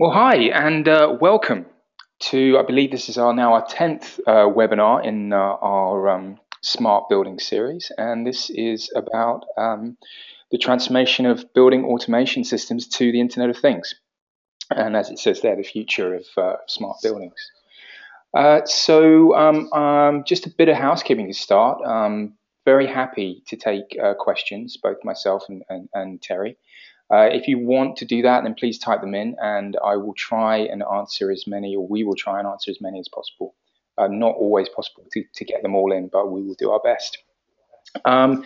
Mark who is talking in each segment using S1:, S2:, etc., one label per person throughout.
S1: Well, hi, and uh, welcome to, I believe this is our now our 10th uh, webinar in uh, our um, Smart Building series, and this is about um, the transformation of building automation systems to the Internet of Things. And as it says there, the future of uh, smart buildings. Uh, so, um, um, just a bit of housekeeping to start. Um, very happy to take uh, questions, both myself and, and, and Terry. Uh, if you want to do that, then please type them in, and I will try and answer as many, or we will try and answer as many as possible. Uh, not always possible to, to get them all in, but we will do our best. Um,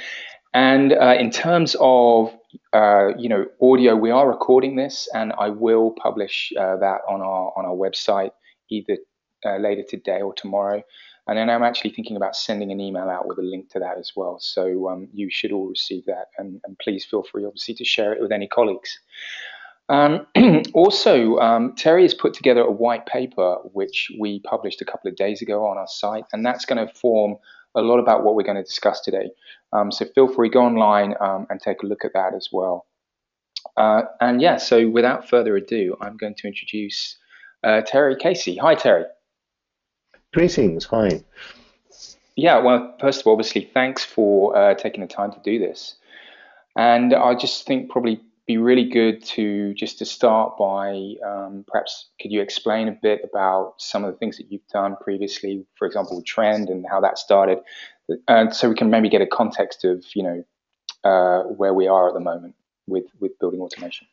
S1: and uh, in terms of uh, you know audio, we are recording this, and I will publish uh, that on our on our website either uh, later today or tomorrow. And then I'm actually thinking about sending an email out with a link to that as well. So um, you should all receive that. And, and, please feel free, obviously, to share it with any colleagues. Um, also, um, Terry has put together a white paper which we published a couple of days ago on our site, and that's going to form a lot about what we're going to discuss today. Um, so feel free, go online um, and take a look at that as well. Uh, and yeah, so without further ado, I'm going to introduce uh, Terry Casey. Hi, Terry.
S2: Greetings. Hi.
S1: Yeah, well, first of all, obviously, thanks for uh, taking the time to do this. And I just think probably be really good to just to start by um, perhaps could you explain a bit about some of the things that you've done previously, for example, Trend and how that started, and so we can maybe get a context of you know uh, where we are at the moment with with building automation.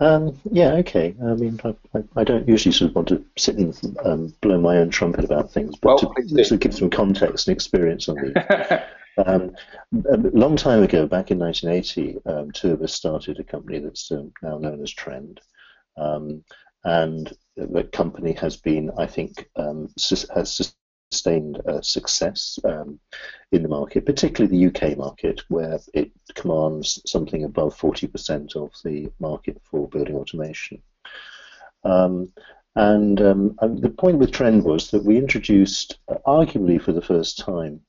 S2: Um, yeah, okay. I mean, I, I, I, don't usually sort of want to sit and um, blow my own trumpet about things, but well, to give some context and experience on these. um, a long time ago, back in 1980, um, two of us started a company that's um, now known as Trend. Um, and the company has been, I think, has sustained uh, success um, in the market, particularly the UK market, where it commands something above 40% of the market for building automation. Um, and, um, and, the point with Trend was that we introduced, uh, arguably for the first time,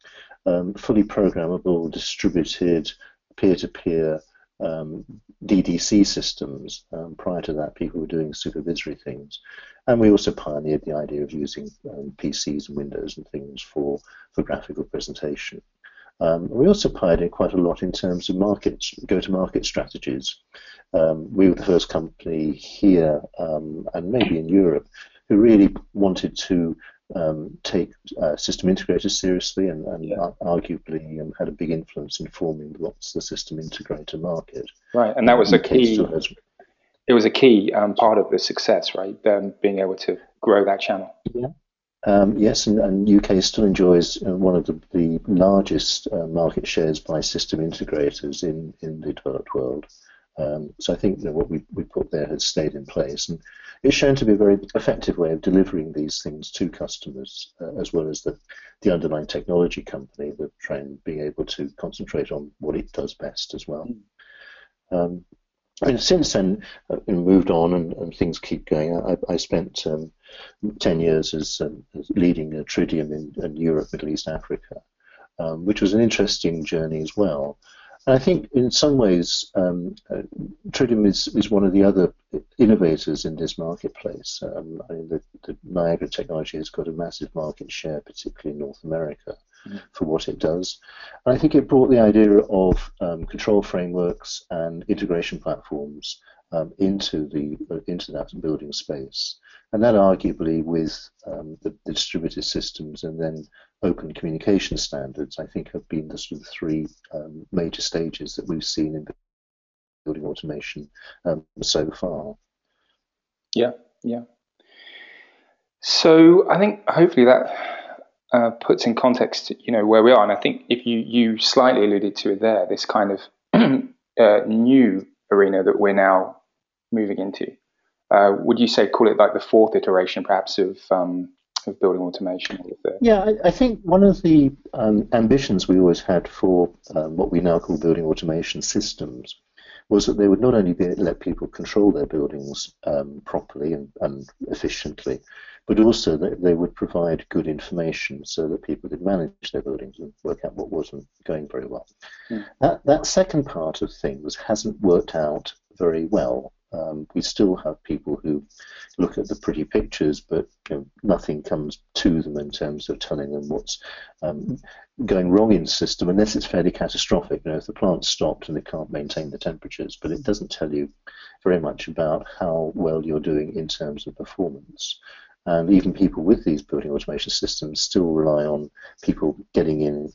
S2: um, fully programmable, distributed, peer-to-peer um, DDC systems. Um, prior to that, people were doing supervisory things. And we also pioneered the idea of using um, PCs and Windows and things for, for graphical presentation. Um, we also pioneered quite a lot in terms of market, go-to-market strategies. Um, we were the first company here um, and maybe in Europe who really wanted to um, take uh, system integrators seriously and, and yeah. arguably um, had a big influence in forming what's the system integrator market.
S1: Right, and that was a key it was a key um, part of the success, right? Um, being able to grow that channel.
S2: Yeah. Um, yes, and, and, UK still enjoys uh, one of the, the largest uh, market shares by system integrators in, in the developed world. Um, so I think that what we, we put there has stayed in place, and it's shown to be a very effective way of delivering these things to customers, uh, as well as the, the underlying technology company, the Trend being able to concentrate on what it does best as well. Hmm. Um, and since then, uh, moved on and, and things keep going. I, I spent um, 10 years as, um, as leading a Tridium in, in, Europe, Middle East, Africa, um, which was an interesting journey as well. And I think in some ways, um, uh, Tridium is, is one of the other innovators in this marketplace. Um, I mean, the, the, Niagara technology has got a massive market share, particularly in North America, mm. for what it does. And I think it brought the idea of um, control frameworks and integration platforms um, into the uh, into that building space, and that arguably with um, the, the, distributed systems and then open communication standards, I think have been the sort of three um, major stages that we've seen in building automation um, so far.
S1: Yeah, yeah. So I think hopefully that uh, puts in context, you know, where we are. And I think if you you slightly alluded to it there, this kind of uh, new arena that we're now moving into. Uh, would you say call it like the fourth iteration, perhaps, of um, of building automation?
S2: Yeah, I, I, think one of the um, ambitions we always had for um, what we now call building automation systems was that they would not only be, let people control their buildings um, properly and, and, efficiently, but also that they would provide good information so that people could manage their buildings and work out what wasn't going very well. Mm. That, that second part of things hasn't worked out very well Um, we still have people who look at the pretty pictures, but you know, nothing comes to them in terms of telling them what's um, going wrong in the system, unless it's fairly catastrophic. You know, if the plant's stopped and it can't maintain the temperatures, but it doesn't tell you very much about how well you're doing in terms of performance. And even people with these building automation systems still rely on people getting in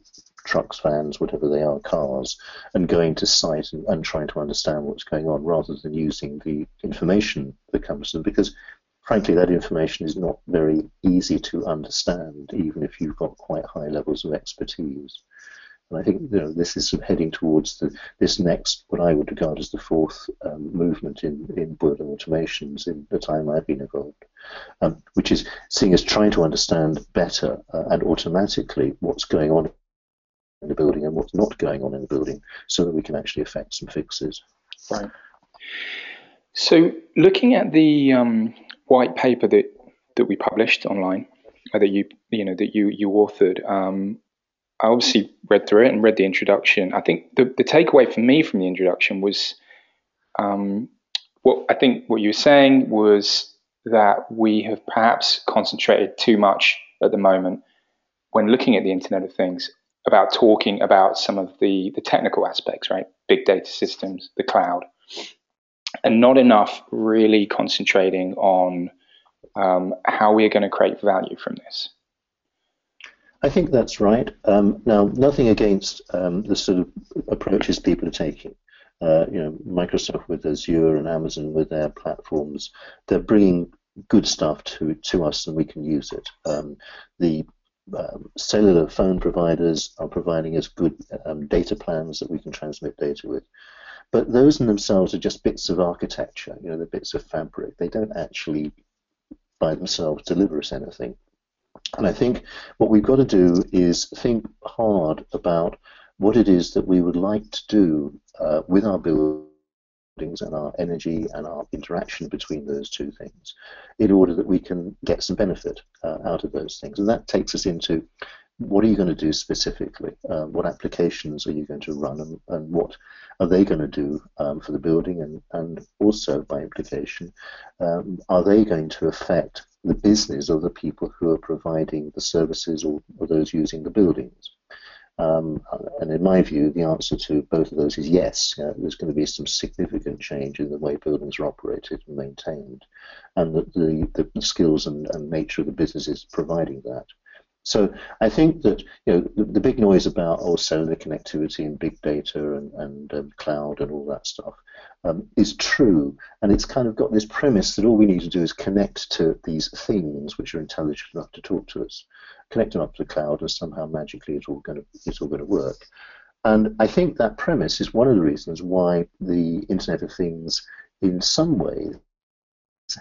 S2: trucks, vans, whatever they are, cars, and going to site and, and trying to understand what's going on rather than using the information that comes to them because frankly that information is not very easy to understand even if you've got quite high levels of expertise. And I think you know, this is sort of heading towards the, this next, what I would regard as the fourth um, movement in, in building automations in the time I've been involved, um, which is seeing us trying to understand better uh, and automatically what's going on in the building and what's not going on in the building so that we can actually affect some fixes.
S1: Right. So looking at the um, white paper that, that we published online, uh, that you you know that you you authored, um, I obviously read through it and read the introduction. I think the, the takeaway for me from the introduction was um, what I think what you were saying was that we have perhaps concentrated too much at the moment when looking at the Internet of Things about talking about some of the, the technical aspects, right? Big data systems, the cloud, and not enough really concentrating on um, how we are going to create value from this.
S2: I think that's right. Um, now, nothing against um, the sort of approaches people are taking. Uh, you know, Microsoft with Azure and Amazon with their platforms, they're bringing good stuff to to us, and we can use it. Um, the um, cellular phone providers are providing us good um, data plans that we can transmit data with. But those in themselves are just bits of architecture, you know, they're bits of fabric. They don't actually by themselves deliver us anything. And I think what we've got to do is think hard about what it is that we would like to do uh, with our build and our energy and our interaction between those two things in order that we can get some benefit uh, out of those things. And that takes us into what are you going to do specifically? Uh, what applications are you going to run and, and what are they going to do um, for the building and, and also by implication, um, are they going to affect the business of the people who are providing the services or, or those using the buildings? Um, and in my view, the answer to both of those is yes. Know, there's going to be some significant change in the way buildings are operated and maintained, and the, the skills and, and nature of the business is providing that. So I think that you know the, the big noise about also the connectivity and big data and, and um, cloud and all that stuff um, is true, and it's kind of got this premise that all we need to do is connect to these things which are intelligent enough to talk to us, connect them up to the cloud, and somehow magically it's all going to it's all going to work. And I think that premise is one of the reasons why the Internet of Things, in some ways,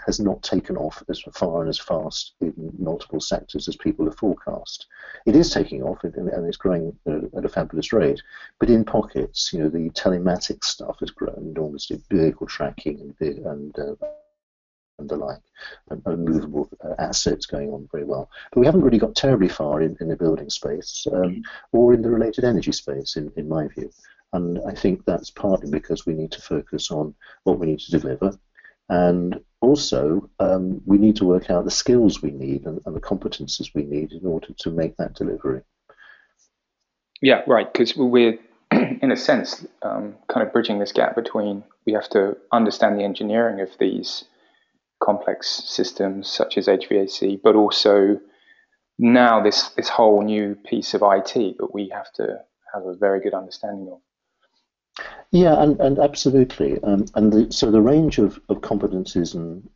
S2: has not taken off as far and as fast in multiple sectors as people have forecast. It is taking off and, it's growing at a fabulous rate, but in pockets, you know, the telematics stuff has grown enormously, vehicle tracking and, and uh, and the like, and, and movable uh, assets going on very well. But we haven't really got terribly far in, in the building space um, or in the related energy space, in, in my view. And I think that's partly because we need to focus on what we need to deliver. And also, um, we need to work out the skills we need and, and, the competences we need in order to make that delivery.
S1: Yeah, right. Because we're, in a sense, um, kind of bridging this gap between we have to understand the engineering of these complex systems such as HVAC, but also now this this whole new piece of IT that we have to have a very good understanding of.
S2: Yeah, and, and absolutely. Um, and the, so the range of, of competencies and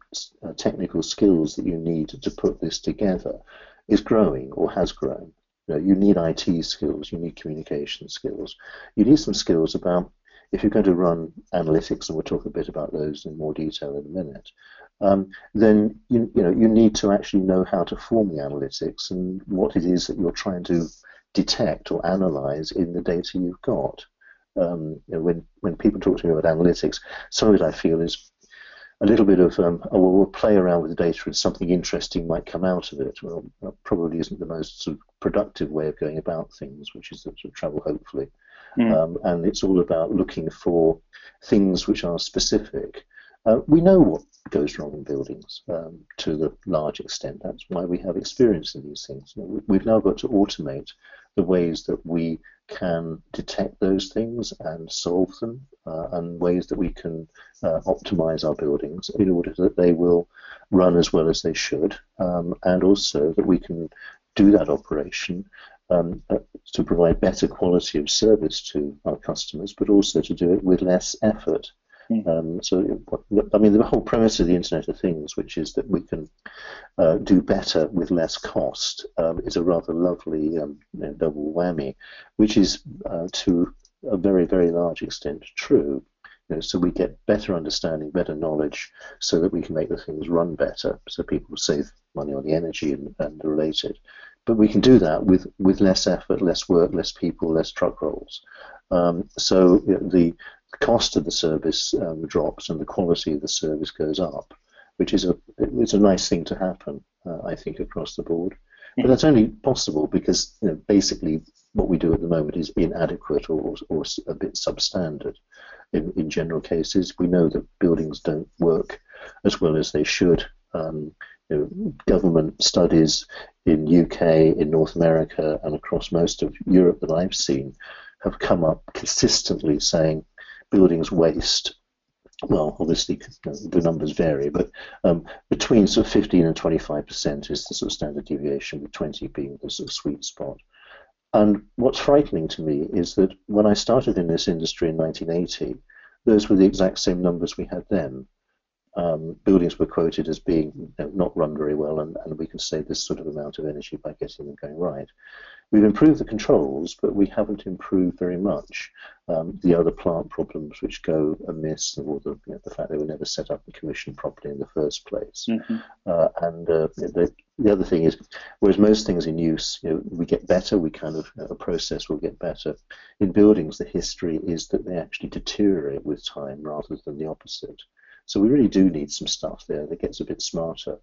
S2: uh, technical skills that you need to put this together is growing or has grown. You, know, you need IT skills, you need communication skills, you need some skills about if you're going to run analytics, and we'll talk a bit about those in more detail in a minute, um, then you, you know you need to actually know how to form the analytics and what it is that you're trying to detect or analyze in the data you've got um, you know, when when people talk to me about analytics, some of it I feel is a little bit of um, oh well we'll play around with the data and something interesting might come out of it. Well, that probably isn't the most sort of productive way of going about things, which is the sort of travel hopefully. Mm. Um, and it's all about looking for things which are specific Uh, we know what goes wrong in buildings um, to the large extent. That's why we have experience in these things. We've now got to automate the ways that we can detect those things and solve them, uh, and ways that we can uh, optimize our buildings in order that they will run as well as they should, um, and also that we can do that operation um, uh, to provide better quality of service to our customers, but also to do it with less effort. Hmm. Um, so, I mean, the whole premise of the Internet of Things, which is that we can uh, do better with less cost, um, is a rather lovely um, you know, double whammy, which is uh, to a very, very large extent true. You know, so we get better understanding, better knowledge, so that we can make the things run better, so people save money on the energy and, and related. But we can do that with, with less effort, less work, less people, less truck rolls. Um, so you know, the cost of the service um, drops and the quality of the service goes up, which is a it's a nice thing to happen, uh, I think, across the board. But that's only possible because you know, basically what we do at the moment is inadequate or, or a bit substandard. In, in general cases, we know that buildings don't work as well as they should. Um, you know, government studies in UK, in North America, and across most of Europe that I've seen have come up consistently saying buildings waste. Well, obviously the numbers vary, but um, between sort of 15 and 25 percent is the sort of standard deviation, with 20 being the sort of sweet spot. And what's frightening to me is that when I started in this industry in 1980, those were the exact same numbers we had then um, buildings were quoted as being you know, not run very well, and, and we can save this sort of amount of energy by getting them going right. We've improved the controls, but we haven't improved very much um, the other plant problems which go amiss, or the, you know, the fact they were never set up and commissioned properly in the first place. Mm-hmm. Uh, and uh, the, the other thing is, whereas most things in use, you know, we get better, we kind of a process will get better. In buildings, the history is that they actually deteriorate with time rather than the opposite. So we really do need some stuff there that gets a bit smarter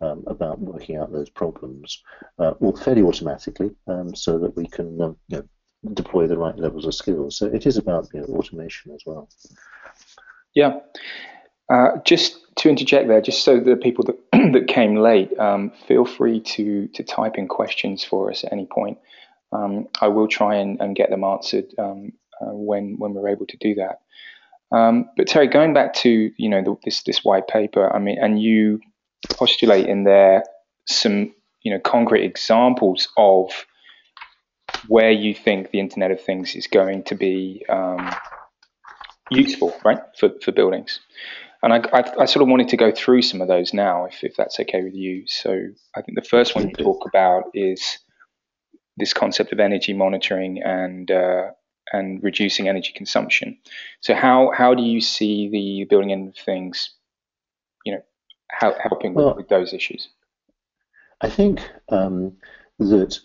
S2: um, about working out those problems, uh, well, fairly automatically, um, so that we can um, you know, deploy the right levels of skills. So it is about you know, automation as well.
S1: Yeah. Uh, just to interject there, just so the people that, that came late, um, feel free to, to type in questions for us at any point. Um, I will try and, and get them answered um, uh, when, when we're able to do that. Um, but Terry, going back to you know the, this this white paper, I mean, and you postulate in there some you know concrete examples of where you think the Internet of Things is going to be um, useful, right, for, for buildings. And I, I, I, sort of wanted to go through some of those now, if, if that's okay with you. So I think the first one you talk about is this concept of energy monitoring and uh, and reducing energy consumption. So how how do you see the building end of things, how, helping well, with, with, those issues?
S2: I think um, that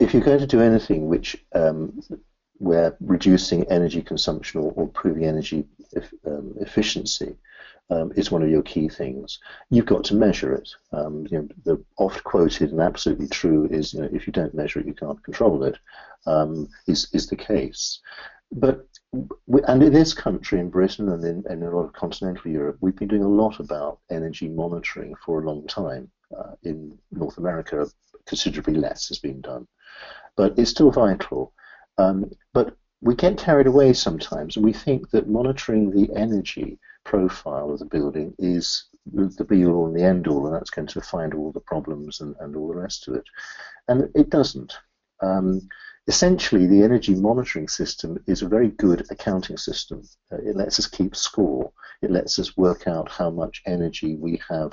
S2: if you're going to do anything which um, where reducing energy consumption or, or improving energy um, efficiency um, is one of your key things. You've got to measure it. Um, you know, the oft quoted and absolutely true is, you know, if you don't measure it, you can't control it. Um, is is the case. But and in this country, in Britain and in, in, a lot of continental Europe, we've been doing a lot about energy monitoring for a long time. Uh, in North America, considerably less has been done, but it's still vital. Um, but we get carried away sometimes, and we think that monitoring the energy profile of the building is the be all and the end all, and that's going to find all the problems and, and all the rest of it. And it doesn't. Um, essentially, the energy monitoring system is a very good accounting system. Uh, it lets us keep score. It lets us work out how much energy we have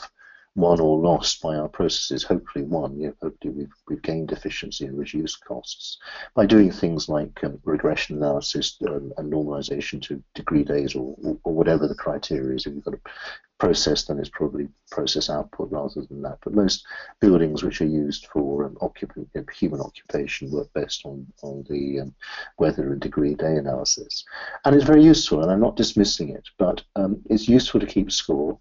S2: won or lost by our processes. Hopefully, won. You know, hopefully, we've, we've gained efficiency and reduced costs by doing things like um, regression analysis um, and normalization to degree days or, or, whatever the criteria is. If you've got a process, then it's probably process output rather than that. But most buildings which are used for um, occupant, human occupation work best on, on the um, weather and degree day analysis. And it's very useful, and I'm not dismissing it, but um, it's useful to keep score.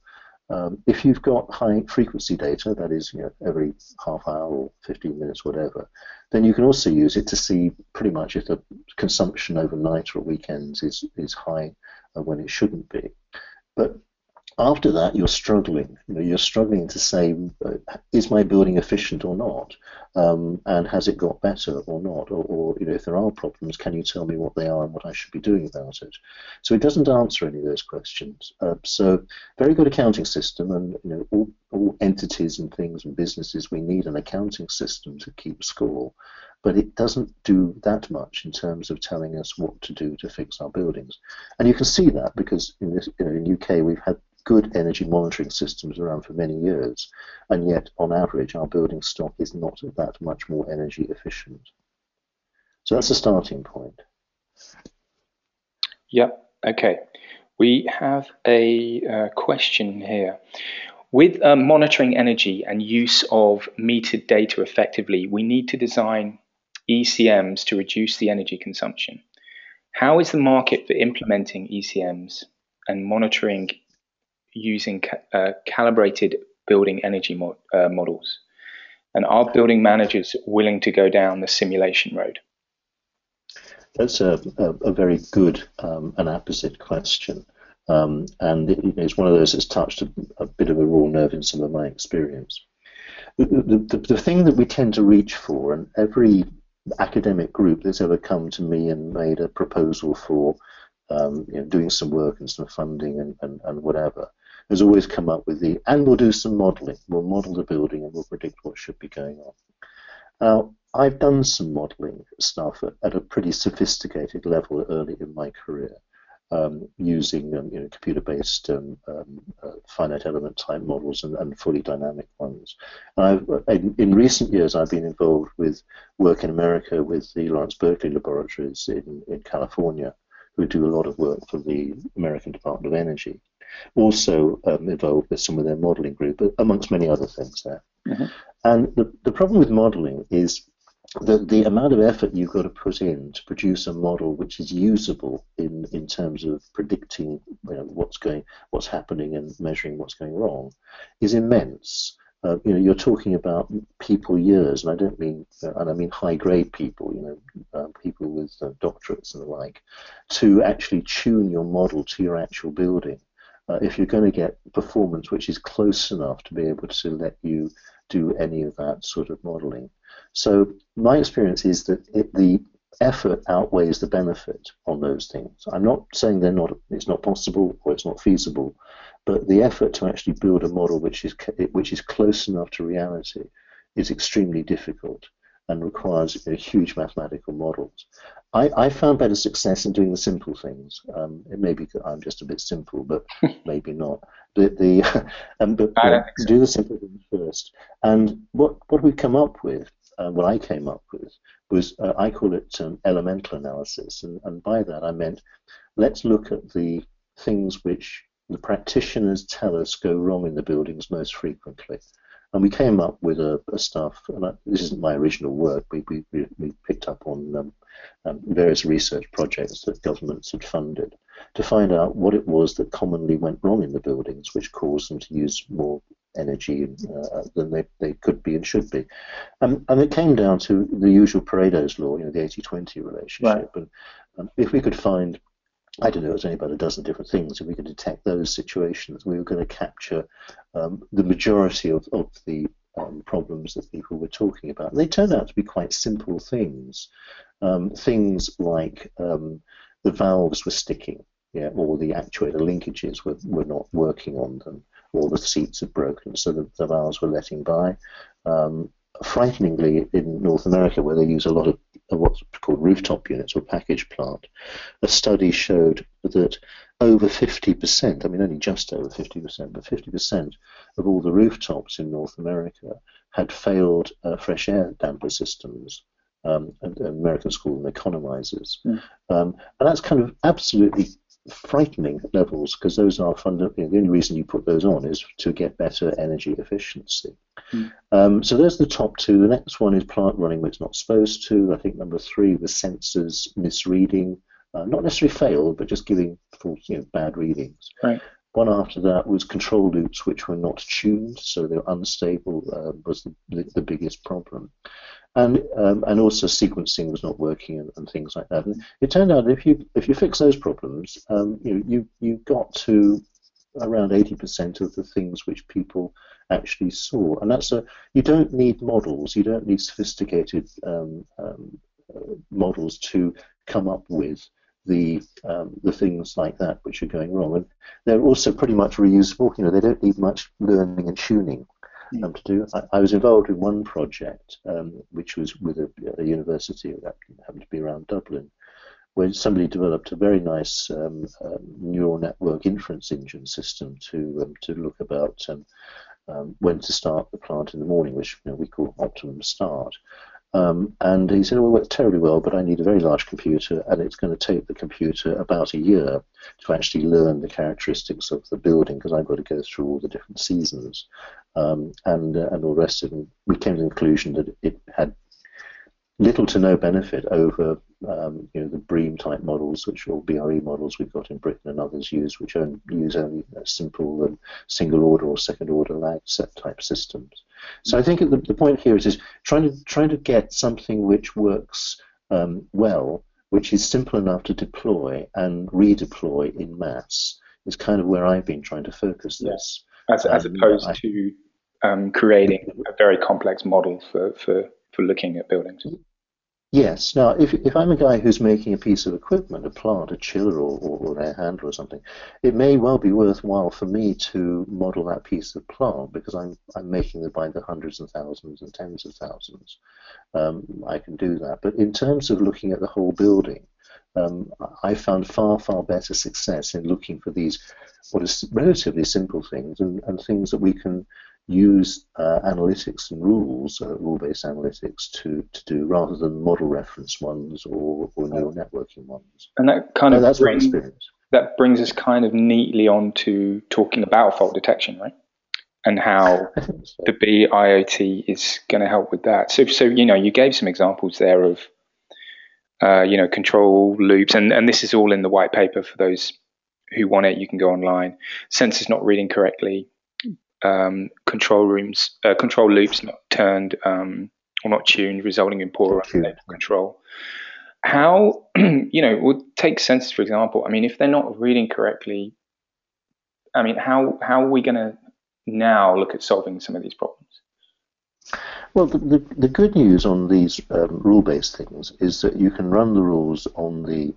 S2: Um, if you've got high frequency data, that is, you know, every half hour or 15 minutes, whatever, then you can also use it to see pretty much if the consumption overnight or weekends is, is high uh, when it shouldn't be. But after that, you're struggling. You know, you're struggling to say, uh, is my building efficient or not, um, and has it got better or not, or, or, you know, if there are problems, can you tell me what they are and what I should be doing about it? So it doesn't answer any of those questions. Uh, so very good accounting system, and you know, all, all entities and things and businesses we need an accounting system to keep score but it doesn't do that much in terms of telling us what to do to fix our buildings. And you can see that because in, this, you know, in UK we've had good energy monitoring systems around for many years, and yet on average our building stock is not that much more energy efficient. So that's a starting point.
S1: Yep. Okay. We have a uh, question here. With uh, monitoring energy and use of metered data effectively, we need to design ECMs to reduce the energy consumption. How is the market for implementing ECMs and monitoring using uh, calibrated building energy uh, models? And are building managers willing to go down the simulation road?
S2: That's a, a, a very good um, and apposite question. Um, and it, it's one of those that's touched a, a, bit of a raw nerve in some of my experience. The, the, the, the thing that we tend to reach for, and every academic group that's ever come to me and made a proposal for um, you know, doing some work and some funding and, and, and whatever has always come up with the, and we'll do some modelling. We'll model the building and we'll predict what should be going on. Now, I've done some modelling stuff at, at, a pretty sophisticated level early in my career um, using um, you know, computer-based um, um, uh, finite element type models and, and fully dynamic ones. In, in, recent years, I've been involved with work in America with the Lawrence Berkeley laboratories in, in California, who do a lot of work for the American Department of Energy. Also um, involved with some of their modeling group, amongst many other things there. Mm-hmm. And the, the problem with modeling is that the amount of effort you've got to put in to produce a model which is usable in, in terms of predicting you know, what's going what's happening and measuring what's going wrong is immense. Uh, you know, you're talking about people years, and I don't mean, uh, and I mean high-grade people, you know, uh, people with uh, doctorates and the like, to actually tune your model to your actual building. Uh, if you're going to get performance which is close enough to be able to let you do any of that sort of modeling, so my experience is that it, the effort outweighs the benefit on those things. I'm not saying they're not it's not possible or it's not feasible, but the effort to actually build a model which is which is close enough to reality is extremely difficult and requires you know, huge mathematical models. I, I, found better success in doing the simple things. Um, it may be I'm just a bit simple, but maybe not. The, the um, but so. do the simple things first. And what what we come up with uh, what I came up with was uh, I call it um, elemental analysis, and, and by that I meant let's look at the things which the practitioners tell us go wrong in the buildings most frequently. And we came up with a, a stuff, and I, this isn't my original work, we, we, we picked up on um, um, various research projects that governments had funded to find out what it was that commonly went wrong in the buildings, which caused them to use more energy uh, than they, they could be and should be. Um, and it came down to the usual Pareto's law, you know, the 80-20 relationship. Right. And um, if we could find, I don't know, it was only about a dozen different things, if we could detect those situations, we were going to capture um, the majority of, of the um, problems that people were talking about. And they turned out to be quite simple things. Um, things like um, the valves were sticking, yeah, or the actuator linkages were, were not working on them or the seats had broken, so the, the valves were letting by. Um, frighteningly, in North America, where they use a lot of, of what's called rooftop units or package plant, a study showed that over 50%, I mean only just over 50%, but 50% of all the rooftops in North America had failed uh, fresh air damper systems. Um, and, and Americans call them economizers. Mm. Um, and that's kind of absolutely frightening levels because those are fundamentally the only reason you put those on is to get better energy efficiency. Mm. Um, so there's the top two. The next one is plant running where it's not supposed to. I think number three was sensors misreading, uh, not necessarily failed, but just giving false, you know, bad readings.
S1: Right.
S2: One after that was control loops which were not tuned, so they were unstable. Uh, was the, the, the biggest problem and um, and also sequencing was not working and, and, things like that. And it turned out if you if you fix those problems, um, you you you got to around 80% of the things which people actually saw. And that's a, you don't need models, you don't need sophisticated um, um, models to come up with the um, the things like that which are going wrong. And they're also pretty much reusable. You know, they don't need much learning and tuning. Um, to do. I, I, was involved in one project um, which was with a, a, university that happened to be around Dublin, where somebody developed a very nice um, um, neural network inference engine system to um, to look about when to start the plant in the morning, which you know, we call optimum start. Um, and he said, well, it works terribly well, but I need a very large computer, and it's going to take the computer about a year to actually learn the characteristics of the building because I've got to go through all the different seasons um, and, uh, and all the rest of it. we came to the conclusion that it had little to no benefit over um, you know the Bream type models, which are all BRE models we've got in Britain and others use, which only, use only simple um, single order or second order lag set type systems. So I think the, the point here is, is trying to trying to get something which works um, well, which is simple enough to deploy and redeploy in mass, is kind of where I've been trying to focus this.
S1: As, as opposed I, to um, creating a very complex model for, for, for looking at buildings.
S2: Yes. Now, if, if I'm a guy who's making a piece of equipment, a plant, a chiller, or, or, an air handler or something, it may well be worthwhile for me to model that piece of plant because I'm I'm making it by the hundreds and thousands and tens of thousands. Um, I can do that. But in terms of looking at the whole building, um, I found far far better success in looking for these what is relatively simple things and, and things that we can use uh, analytics and rules, uh, rule-based analytics, to, to do rather than model reference ones or, or neural networking ones.
S1: And that kind of that's brings, experience. That brings us kind of neatly on to talking about fault detection, right? And how so. the BIoT is going to help with that. So, so you know, you gave some examples there of, uh, you know, control loops, and, and this is all in the white paper for those who want it. You can go online. Sensors not reading correctly, um, control rooms, uh, control loops not turned um, or not tuned, resulting in poor control. How, you know, would take sensors for example. I mean, if they're not reading correctly, I mean, how how are we going to now look at solving some of these problems?
S2: Well, the, the, the good news on these um, rule-based things is that you can run the rules on the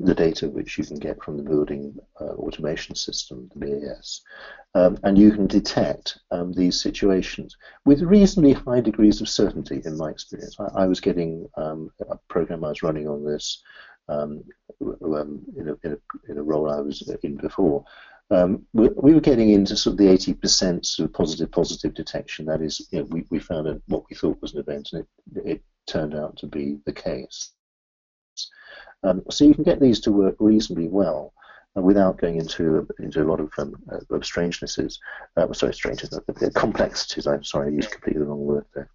S2: the data which you can get from the building uh, automation system, the BAS, um, and you can detect um, these situations with reasonably high degrees of certainty. In my experience, I, I was getting um, a program I was running on this um, um, in a, in, a, in, a, role I was in before. Um, we, we, were getting into sort of the 80% sort of positive positive detection. That is, you know, we, we found a, what we thought was an event, and it, it turned out to be the case. Um, so you can get these to work reasonably well uh, without going into into a lot of, um, uh, of strangenesses. Uh, sorry, strangenesses, complexities. I'm sorry, I used completely the wrong word there.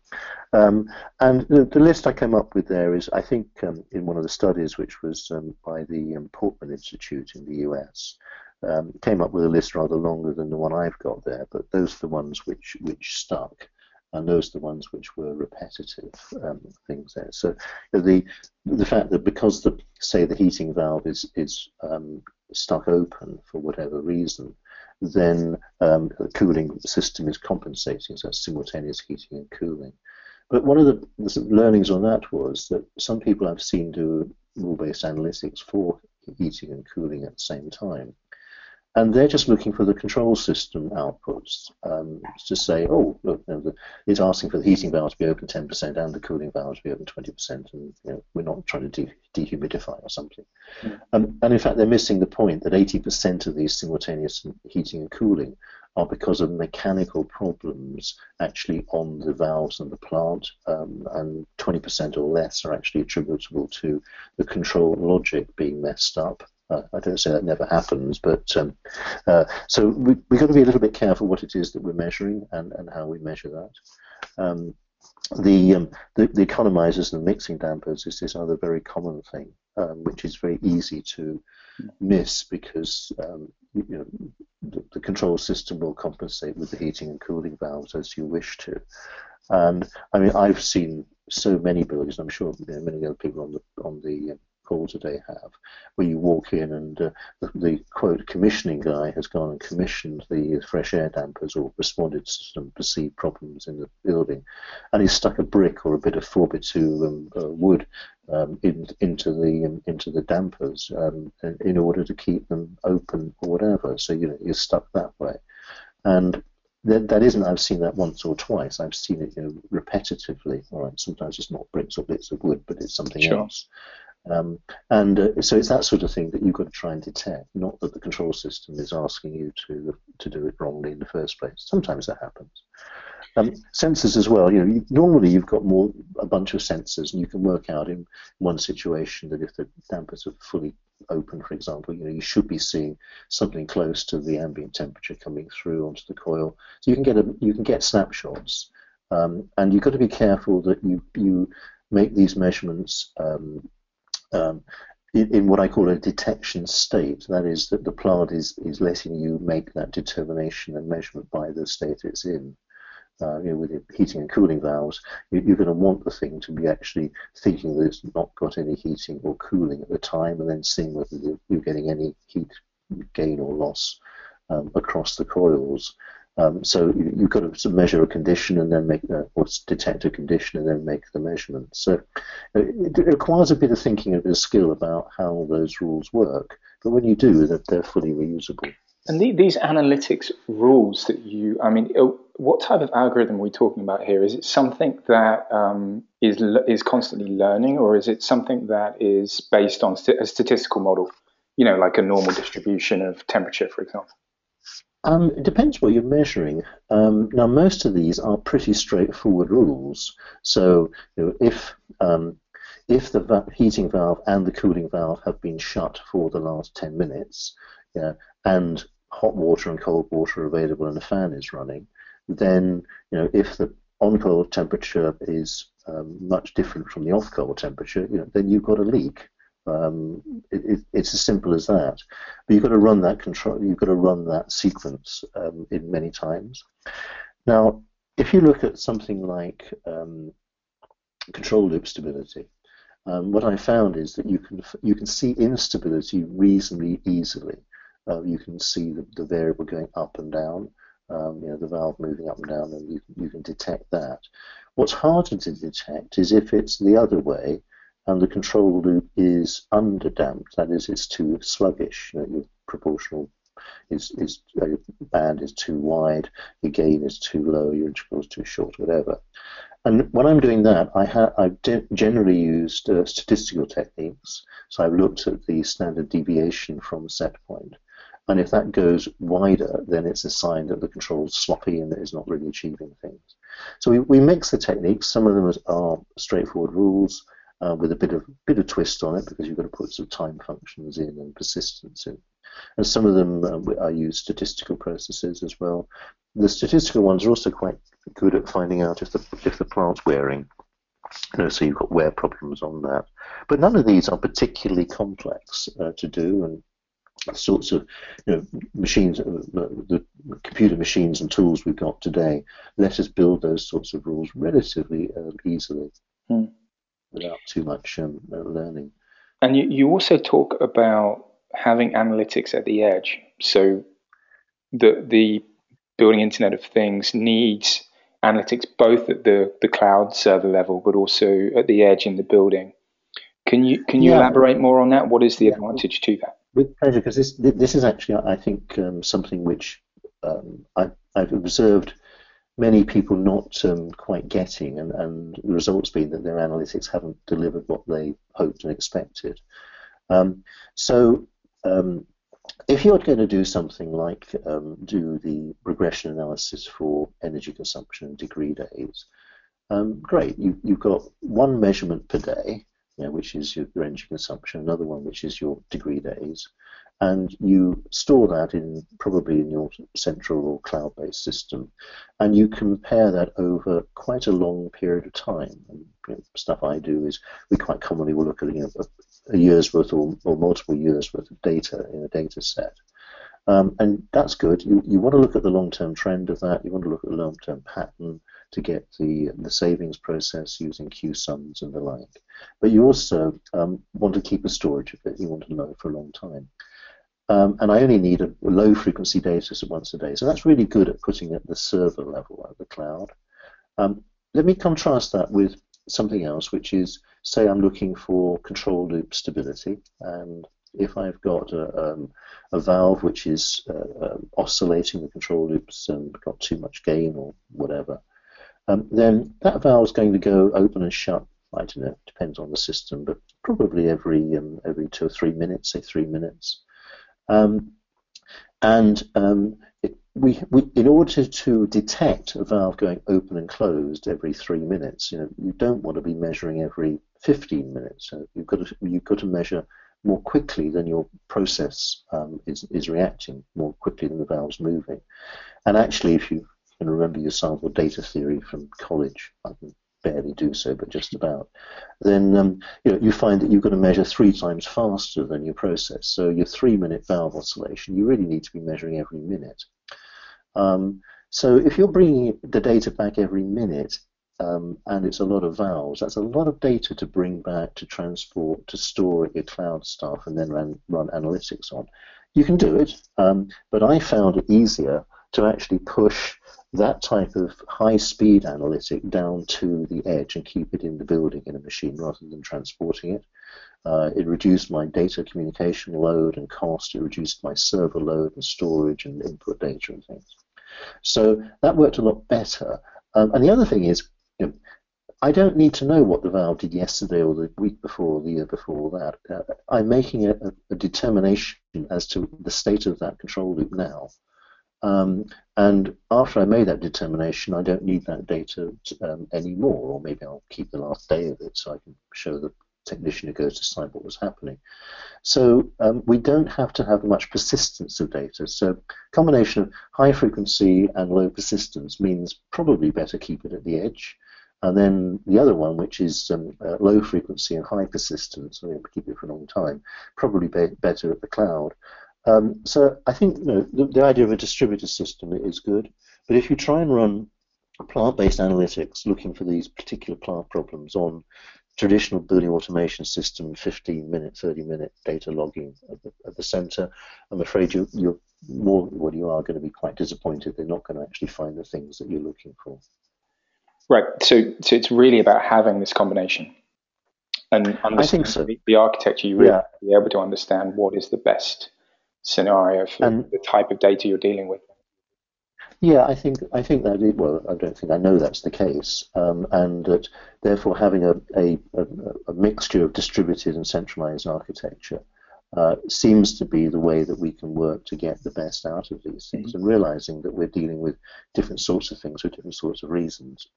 S2: Um, and the, the, list I came up with there is, I think, um, in one of the studies, which was um, by the um, Portman Institute in the US. Came up with a list rather longer than the one I've got there, but those are the ones which which stuck and those are the ones which were repetitive um, things there. So the the fact that because the say the heating valve is is um, stuck open for whatever reason, then um, the cooling system is compensating, so simultaneous heating and cooling. But one of the, the learnings on that was that some people I've seen do rule-based analytics for heating and cooling at the same time and they're just looking for the control system outputs um, to say, oh, look, you know, it's asking for the heating valve to be open 10% and the cooling valve to be open 20%, and you know, we're not trying to de- dehumidify or something. Mm. Um, and in fact, they're missing the point that 80% of these simultaneous heating and cooling are because of mechanical problems actually on the valves and the plant, um, and 20% or less are actually attributable to the control logic being messed up uh, I don't say that never happens, but um, uh, so we, we've got to be a little bit careful what it is that we're measuring and, and how we measure that. Um, the, um, the, the economizers and the mixing dampers is this other very common thing, um, which is very easy to miss because um, you know the, the, control system will compensate with the heating and cooling valves as you wish to. And I mean, I've seen so many buildings. I'm sure you know, many other people on the on the call today have, where you walk in and uh, the, the, quote commissioning guy has gone and commissioned the fresh air dampers or responded to some perceived problems in the building, and he's stuck a brick or a bit of 4x2 um, uh, wood um, in, into the um, into the dampers um, in order to keep them open or whatever. So you know you're stuck that way, and that, that isn't I've seen that once or twice. I've seen it you know, repetitively. All right, sometimes it's not bricks or bits of wood, but it's something sure. else. Um, and uh, so it's that sort of thing that you've got to try and detect, not that the control system is asking you to to do it wrongly in the first place. Sometimes that happens. Um, sensors as well. You know, you, normally you've got more a bunch of sensors, and you can work out in one situation that if the dampers are fully open, for example, you know, you should be seeing something close to the ambient temperature coming through onto the coil. So you can get a you can get snapshots, um, and you've got to be careful that you you make these measurements. Um, um in, in what I call a detection state, that is, that the plant is, is letting you make that determination and measurement by the state it's in uh, you know, with heating and cooling valves, you, are going to want the thing to be actually thinking that it's not got any heating or cooling at the time, and then seeing whether you're getting any heat gain or loss um, across the coils. Um, so you, have got to measure a condition and then make, uh, or detect a condition and then make the measurement. So it, it requires a bit of thinking and a bit of skill about how those rules work. But when you do, they're, they're fully reusable.
S1: And the, these analytics rules that you, I mean, oh, what type of algorithm are we talking about here? Is it something that um, is is constantly learning, or is it something that is based on st- a statistical model? You know, like a normal distribution of temperature, for example.
S2: Um, it depends what you're measuring. Um, now, most of these are pretty straightforward rules. So, you know, if um, if the va- heating valve and the cooling valve have been shut for the last 10 minutes, and hot water and cold water are available and the fan is running, then you know if the on-coil temperature is um, much different from the off-coil temperature, you know, then you've got a leak. Um, it, it, it's as simple as that. But you've got to run that control. You've got to run that sequence um, in many times. Now, if you look at something like um, control loop stability, um, what I found is that you can you can see instability reasonably easily. Uh, you can see the, the, variable going up and down, um, you know, the valve moving up and down, and you, you can detect that. What's harder to detect is if it's the other way and the control loop is underdamped, that is, it's too sluggish. You know, your proportional is, is uh, band is too wide, your gain is too low, your integral is too short, whatever. And when I'm doing that, I have I've generally used uh, statistical techniques. So I've looked at the standard deviation from set point. point, and if that goes wider, then it's a sign that the control is sloppy and that it's not really achieving things. So we, we mix the techniques. Some of them are straightforward rules uh, with a bit of bit of twist on it because you've got to put some time functions in and persistence in. And some of them uh, I use statistical processes as well. The statistical ones are also quite good at finding out if the if the plant's wearing. You know, so you've got wear problems on that. But none of these are particularly complex uh, to do, and sorts of you know, machines, uh, the computer machines and tools we've got today let us build those sorts of rules relatively uh, easily hmm. Without too much um, learning.
S1: And you, you also talk about having analytics at the edge. So the the building Internet of Things needs analytics both at the, the cloud server level, but also at the edge in the building. Can you can you yeah. elaborate more on that? What is the yeah. advantage to that?
S2: With pleasure, because this this is actually, I think, um, something which um, I, have observed many people not um, quite getting, and, and the results being that their analytics haven't delivered what they hoped and expected. Um, so, um, if you're going to do something like um, do the regression analysis for energy consumption and degree days, great, you, you've got one measurement per day you know, which is your, your energy consumption, another one which is your degree days, and you store that in probably in your central or cloud-based system, and you compare that over quite a long period of time. And you know, stuff I do is we quite commonly will look at you know, a, a year's worth or, or multiple years worth of data in a data set. Um, and that's good. You, you want to look at the long-term trend of that. You want to look at the long-term pattern. to get the, the savings process using CUSUMs and the like. But you also um, want to keep a storage of it. You want to know for a long time. Um, and I only need a low frequency data set once a day. So that's really good at putting at the server level at the cloud. Um, let me contrast that with something else, which is, say I'm looking for control loop stability, and if I've got a, um, a valve which is uh, um, oscillating the control loops and got too much gain or whatever, um, then that valve is going to go open and shut. I don't know, depends on the system, but probably every um, every two or three minutes, say three minutes. Um, and um, it, we, we, in order to detect a valve going open and closed every three minutes, you know, you don't want to be measuring every 15 minutes. So you've got to, you've got to measure more quickly than your process um, is, is reacting, more quickly than the valve's moving. And actually, if you can remember your sample data theory from college, I can barely do so, but just about, then um, you, know, you find that you've got to measure three times faster than your process. So your three-minute valve oscillation, you really need to be measuring every minute. Um, so if you're bringing the data back every minute, um, and it's a lot of valves. That's a lot of data to bring back, to transport, to store at your cloud stuff, and then run, run analytics on. You can do it, um, but I found it easier to actually push that type of high-speed analytic down to the edge and keep it in the building in a machine rather than transporting it. Uh, it reduced my data communication load and cost. It reduced my server load and storage and input data and things. So that worked a lot better. Um, and the other thing is, you know, I don't need to know what the valve did yesterday or the week before or the year before that. Uh, I'm making a, a, determination as to the state of that control loop now. Um, and after I made that determination, I don't need that data um, anymore, or maybe I'll keep the last day of it so I can show the technician who goes to site what was happening. So um, we don't have to have much persistence of data. So combination of high frequency and low persistence means probably better keep it at the edge. And then the other one, which is um, uh, low frequency and high persistence, so keep it for a long time, probably be better at the cloud. Um, so I think you know, the, the, idea of a distributed system is good, but if you try and run plant-based analytics looking for these particular plant problems on traditional building automation system, 15 minute, 30 minute data logging at the, at the center, I'm afraid you, you're more, well, you are going to be quite disappointed. They're not going to actually find the things that you're looking for.
S1: Right. So, so it's really about having this combination and understanding so. the, the, architecture. You really yeah. be able to understand what is the best scenario for and, the type of data you're dealing with.
S2: Yeah, I think I think that it, well, I don't think I know that's the case, um, and that therefore having a, a, a, mixture of distributed and centralized architecture uh, seems to be the way that we can work to get the best out of these things, mm-hmm. and realizing that we're dealing with different sorts of things for different sorts of reasons.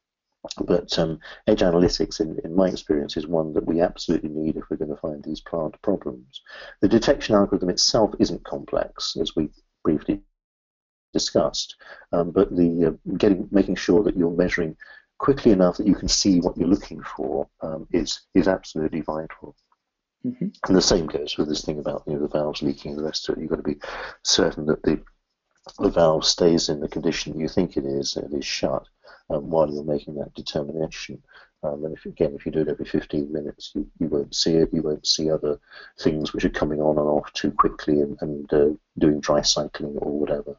S2: But um, edge analytics, in, in my experience, is one that we absolutely need if we're going to find these plant problems. The detection algorithm itself isn't complex, as we briefly discussed, um, but the uh, getting making sure that you're measuring quickly enough that you can see what you're looking for um, is is absolutely vital. Mm-hmm. And the same goes with this thing about you know the valves leaking and the rest of it. You've got to be certain that the the valve stays in the condition you think it is, and is shut um, while you're making that determination. Um, and if, again, if you do it every 15 minutes, you, you won't see it. You won't see other things which are coming on and off too quickly and, and uh, doing dry cycling or whatever.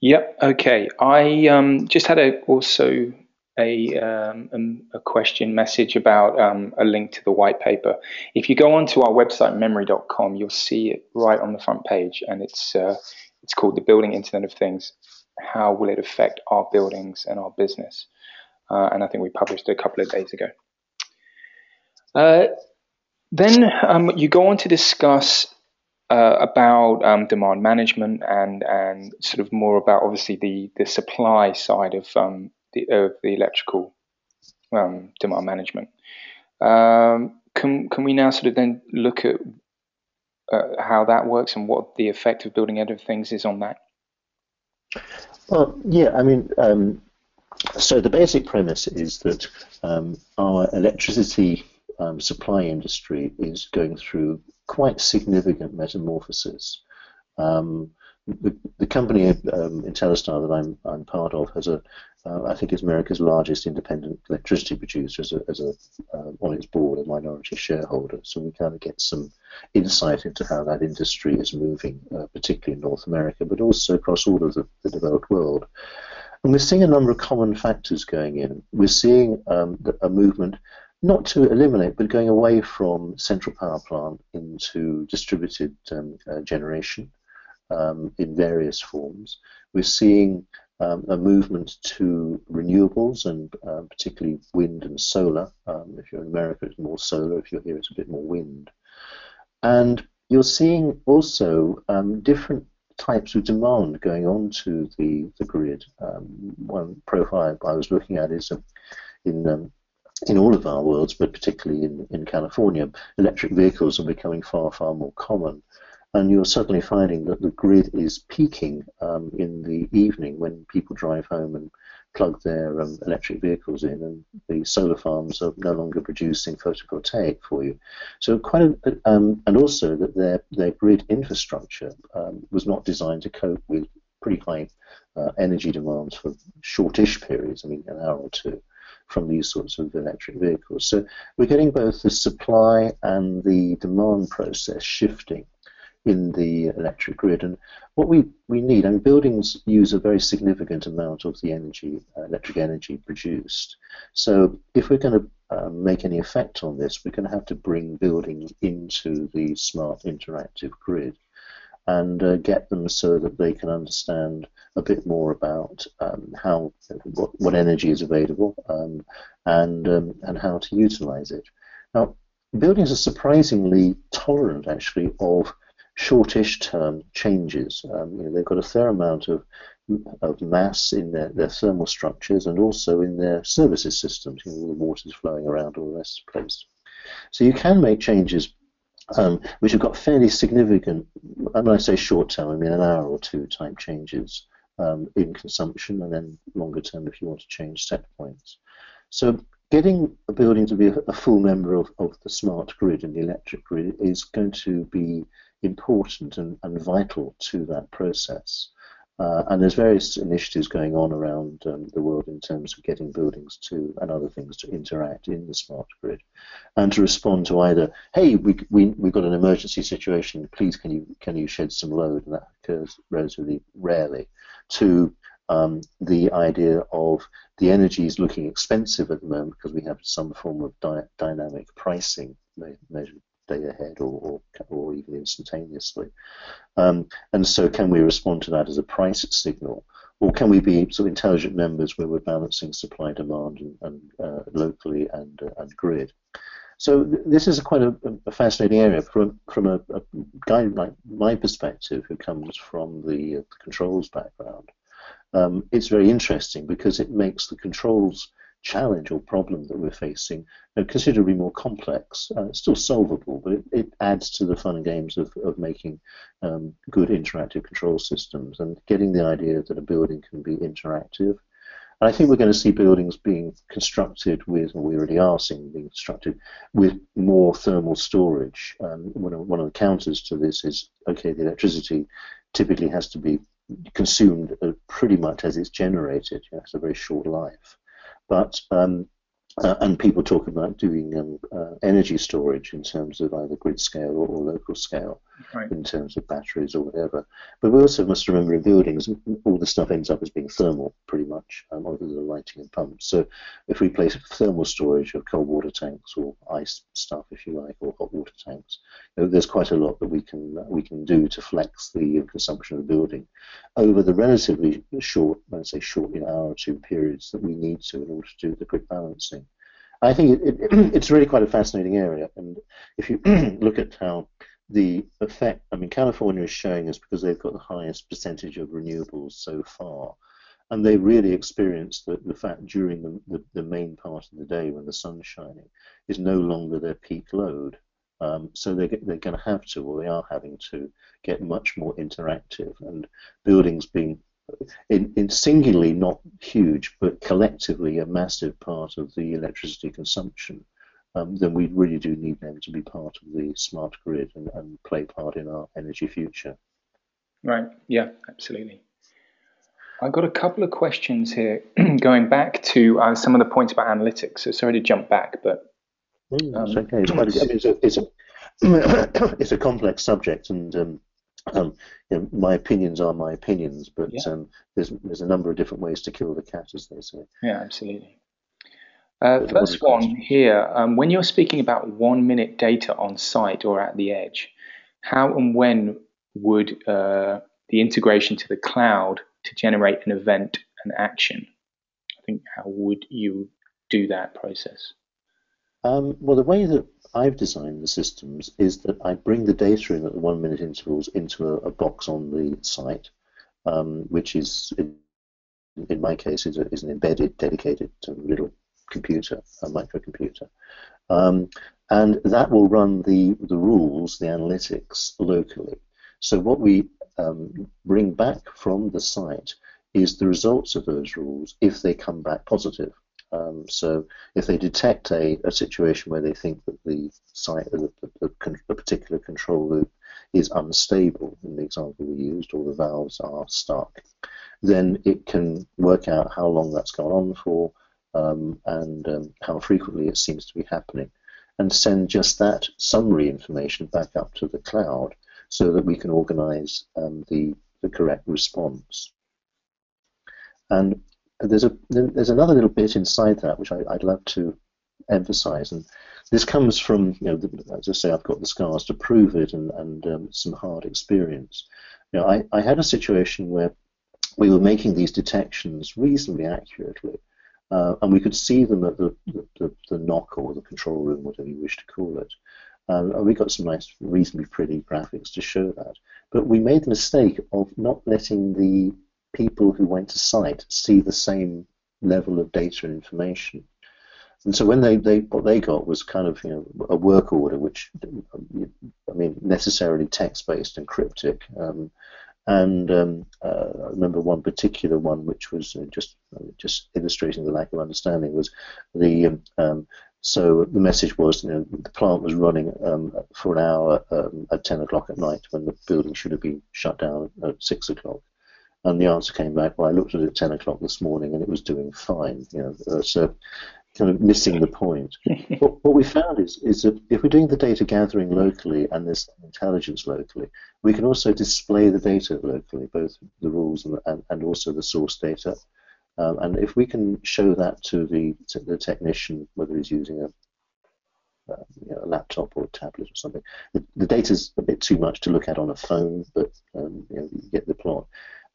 S1: Yep. Okay. I um, just had a also a, um, a question message about um, a link to the white paper. If you go onto our website memoori.com, you'll see it right on the front page, and it's uh, it's called the Building Internet of Things how will it affect our buildings and our business? Uh, and I think we published a couple of days ago. Uh, then um, you go on to discuss uh, about um, demand management and and sort of more about obviously the the supply side of um, the of the electrical um, demand management. Um, can can we now sort of then look at uh, how that works and what the effect of building out of things is on that?
S2: Well, yeah, I mean, um, so the basic premise is that um, our electricity um, supply industry is going through quite significant metamorphosis. Um, the, the, company um, IntelliStar that I'm, I'm part of has a, uh, I think it's America's largest independent electricity producer as a, as a uh, on its board, a minority shareholder. So we kind of get some insight into how that industry is moving, uh, particularly in North America, but also across all of the, the, developed world. And we're seeing a number of common factors going in. We're seeing um, a movement not to eliminate, but going away from central power plant into distributed um, uh, generation um, in various forms. We're seeing um, a movement to renewables and uh, particularly wind and solar. Um, if you're in America, it's more solar. If you're here, it's a bit more wind. And you're seeing also um, different types of demand going on to the, the grid. Um, one profile I was looking at is in um, in all of our worlds, but particularly in, in California, electric vehicles are becoming far, far more common. And you're suddenly finding that the grid is peaking um, in the evening when people drive home and plug their um, electric vehicles in, and the solar farms are no longer producing photovoltaic for you. So quite a, um, and also that their their grid infrastructure um, was not designed to cope with pretty high uh, energy demands for shortish periods. I mean, an hour or two from these sorts of electric vehicles. So we're getting both the supply and the demand process shifting in the electric grid. And what we, we need, I mean, buildings use a very significant amount of the energy, uh, electric energy produced. So if we're going to uh, make any effect on this, we're going to have to bring buildings into the smart interactive grid and uh, get them so that they can understand a bit more about um, how what, what, energy is available um, and um, and how to utilize it. Now, buildings are surprisingly tolerant, actually, of shortish term changes. Um, you know, they've got a fair amount of of mass in their, their thermal structures and also in their services systems. You know, the water's flowing around all the rest of the place. So you can make changes um, which have got fairly significant, when I say short term, I mean an hour or two type changes um, in consumption, and then longer term if you want to change set points. So getting a building to be a, a full member of, of the smart grid and the electric grid is going to be important and, and vital to that process. Uh, and there's various initiatives going on around um, the world in terms of getting buildings to and other things to interact in the smart grid, and to respond to either, hey, we we we've got an emergency situation, please can you can you shed some load, and that occurs relatively rarely, to um, the idea of the energy is looking expensive at the moment because we have some form of dy- dynamic pricing measured day ahead or, or, or even instantaneously. Um, and so, can we respond to that as a price signal? Or can we be sort of intelligent members where we're balancing supply, demand, and, and uh, locally and, uh, and grid? So th- this is a quite a, a, fascinating area from from a, a, guy like my perspective, who comes from the, uh, controls background. Um, it's very interesting because it makes the controls challenge or problem that we're facing considerably more complex. Uh, still solvable, but it, it, adds to the fun and games of, of making um, good interactive control systems and getting the idea that a building can be interactive. And I think we're going to see buildings being constructed with, or we already are seeing being constructed with more thermal storage. Um, one, of, one of the counters to this is okay, the electricity typically has to be consumed uh, pretty much as it's generated. Know, it's a very short life. But um, uh, and people talk about doing um, uh, energy storage in terms of either grid scale or, or local scale, right. in terms of batteries or whatever. But we also must remember in buildings, all the stuff ends up as being thermal, pretty much, um, other than the lighting and pumps. So if we place thermal storage of cold water tanks or ice stuff, if you like, or hot water tanks, you know, there's quite a lot that we can uh, we can do to flex the consumption of the building over the relatively short, let's say short, you know, hour or two periods that we need to in order to do the grid balancing. I think it, it, it's really quite a fascinating area. And if you look at how the effect, I mean, California is showing us because they've got the highest percentage of renewables so far. And they really experienced the, the fact during the, the, the main part of the day when the sun's shining is no longer their peak load. Um, so they're, they're going to have to, or they are having to, get much more interactive. And buildings being in, in singularly not huge, but collectively a massive part of the electricity consumption, um, then we really do need them to be part of the smart grid and, and play part in our energy future.
S1: Right. Yeah. Absolutely. I've got a couple of questions here going back to uh, some of the points about analytics. So sorry to jump back, but
S2: mm, um, it's okay. It's, quite a, it's, a, it's, a, it's a complex subject, and um, um, you know, my opinions are my opinions, but yeah. um, there's there's a number of different ways to kill the cat, as they say.
S1: Yeah, absolutely. Uh, first one here, um, when you're speaking about one minute data on site or at the edge, how and when would uh, the integration to the cloud to generate an event and action? I think how would you do that process?
S2: Um, well, the way that I've designed the systems is that I bring the data in at the one minute intervals into a, a box on the site, um, which is, in, in my case, is, a, is, an embedded, dedicated little computer, a microcomputer. Um, and that will run the, the rules, the analytics locally. So what we um, bring back from the site is the results of those rules if they come back positive. Um, so if they detect a, a situation where they think that the site, the, the, the, particular control loop is unstable, in the example we used, or the valves are stuck, then it can work out how long that's gone on for um, and um, how frequently it seems to be happening, and send just that summary information back up to the cloud so that we can organize um, the, the correct response. And there's a there's another little bit inside that which I, would love to emphasize, and this comes from you know the, as I say I've got the scars to prove it and and um, some hard experience. You know I, I had a situation where we were making these detections reasonably accurately, uh, and we could see them at the, the, the, NOC or the control room, whatever you wish to call it. Um, and we got some nice, reasonably pretty graphics to show that. But we made the mistake of not letting the people who went to site see the same level of data and information. And so when they, they what they got was kind of you know a work order, which I mean necessarily text based and cryptic. Um, and um, uh, I remember one particular one, which was uh, just just illustrating the lack of understanding, was the um, um, so the message was you know the plant was running um, for an hour um, at 10 o'clock at night when the building should have been shut down at 6 o'clock. And the answer came back, well, I looked at it at 10 o'clock this morning and it was doing fine. You know, uh, so kind of missing the point. what, what, we found is, is that if we're doing the data gathering locally and there's intelligence locally, we can also display the data locally, both the rules and, and, and also the source data. Um, and if we can show that to the, to the technician, whether he's using a uh, you know, a laptop or a tablet or something. The, the data is a bit too much to look at on a phone, but um, you, know, you get the plot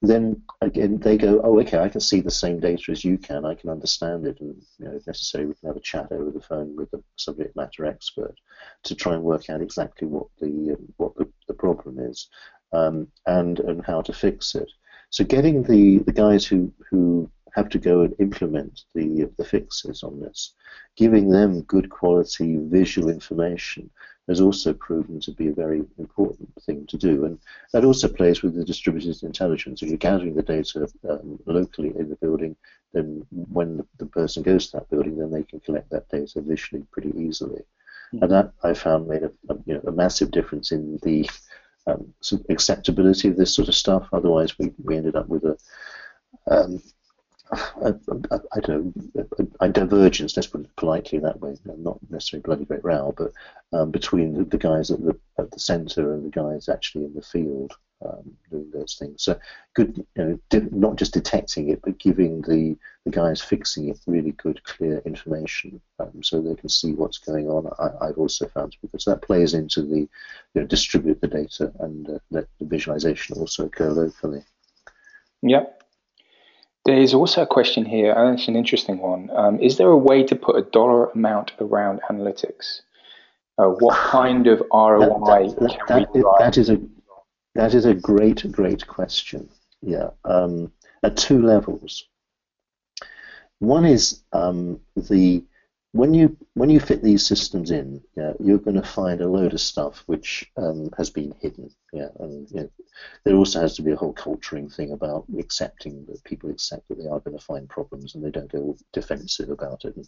S2: then again they go, oh, okay, I can see the same data as you can. I can understand it, and you know, if necessary, we can have a chat over the phone with the subject matter expert to try and work out exactly what the uh, what the, the problem is um, and and how to fix it. So getting the, the guys who, who have to go and implement the the fixes on this, giving them good quality visual information has also proven to be a very important thing to do. And that also plays with the distributed intelligence. If you're gathering the data um, locally in the building, then when the, person goes to that building, then they can collect that data visually pretty easily. Mm-hmm. And that I found made a, a, you know, a massive difference in the um, acceptability of this sort of stuff. Otherwise, we, we ended up with a um, I, don't know, a, a, divergence, let's put it politely that way, not necessarily bloody great row, but um, between the, the, guys at the at the centre and the guys actually in the field um, doing those things. So good, you know, not just detecting it, but giving the, the guys fixing it really good, clear information um, so they can see what's going on. I, have also found because that plays into the you know, distribute the data and uh, let the visualization also occur locally.
S1: Yep. There's also a question here, and it's an interesting one. Um, is there a way to put a dollar amount around analytics? Uh, what kind of ROI
S2: that, that, that, that is a that is a great great question. Yeah, um, at two levels. One is um, the when you when you fit these systems in, yeah, you're going to find a load of stuff which um, has been hidden. Yeah, and you know, there also has to be a whole culturing thing about accepting that people accept that they are going to find problems and they don't go defensive about it. And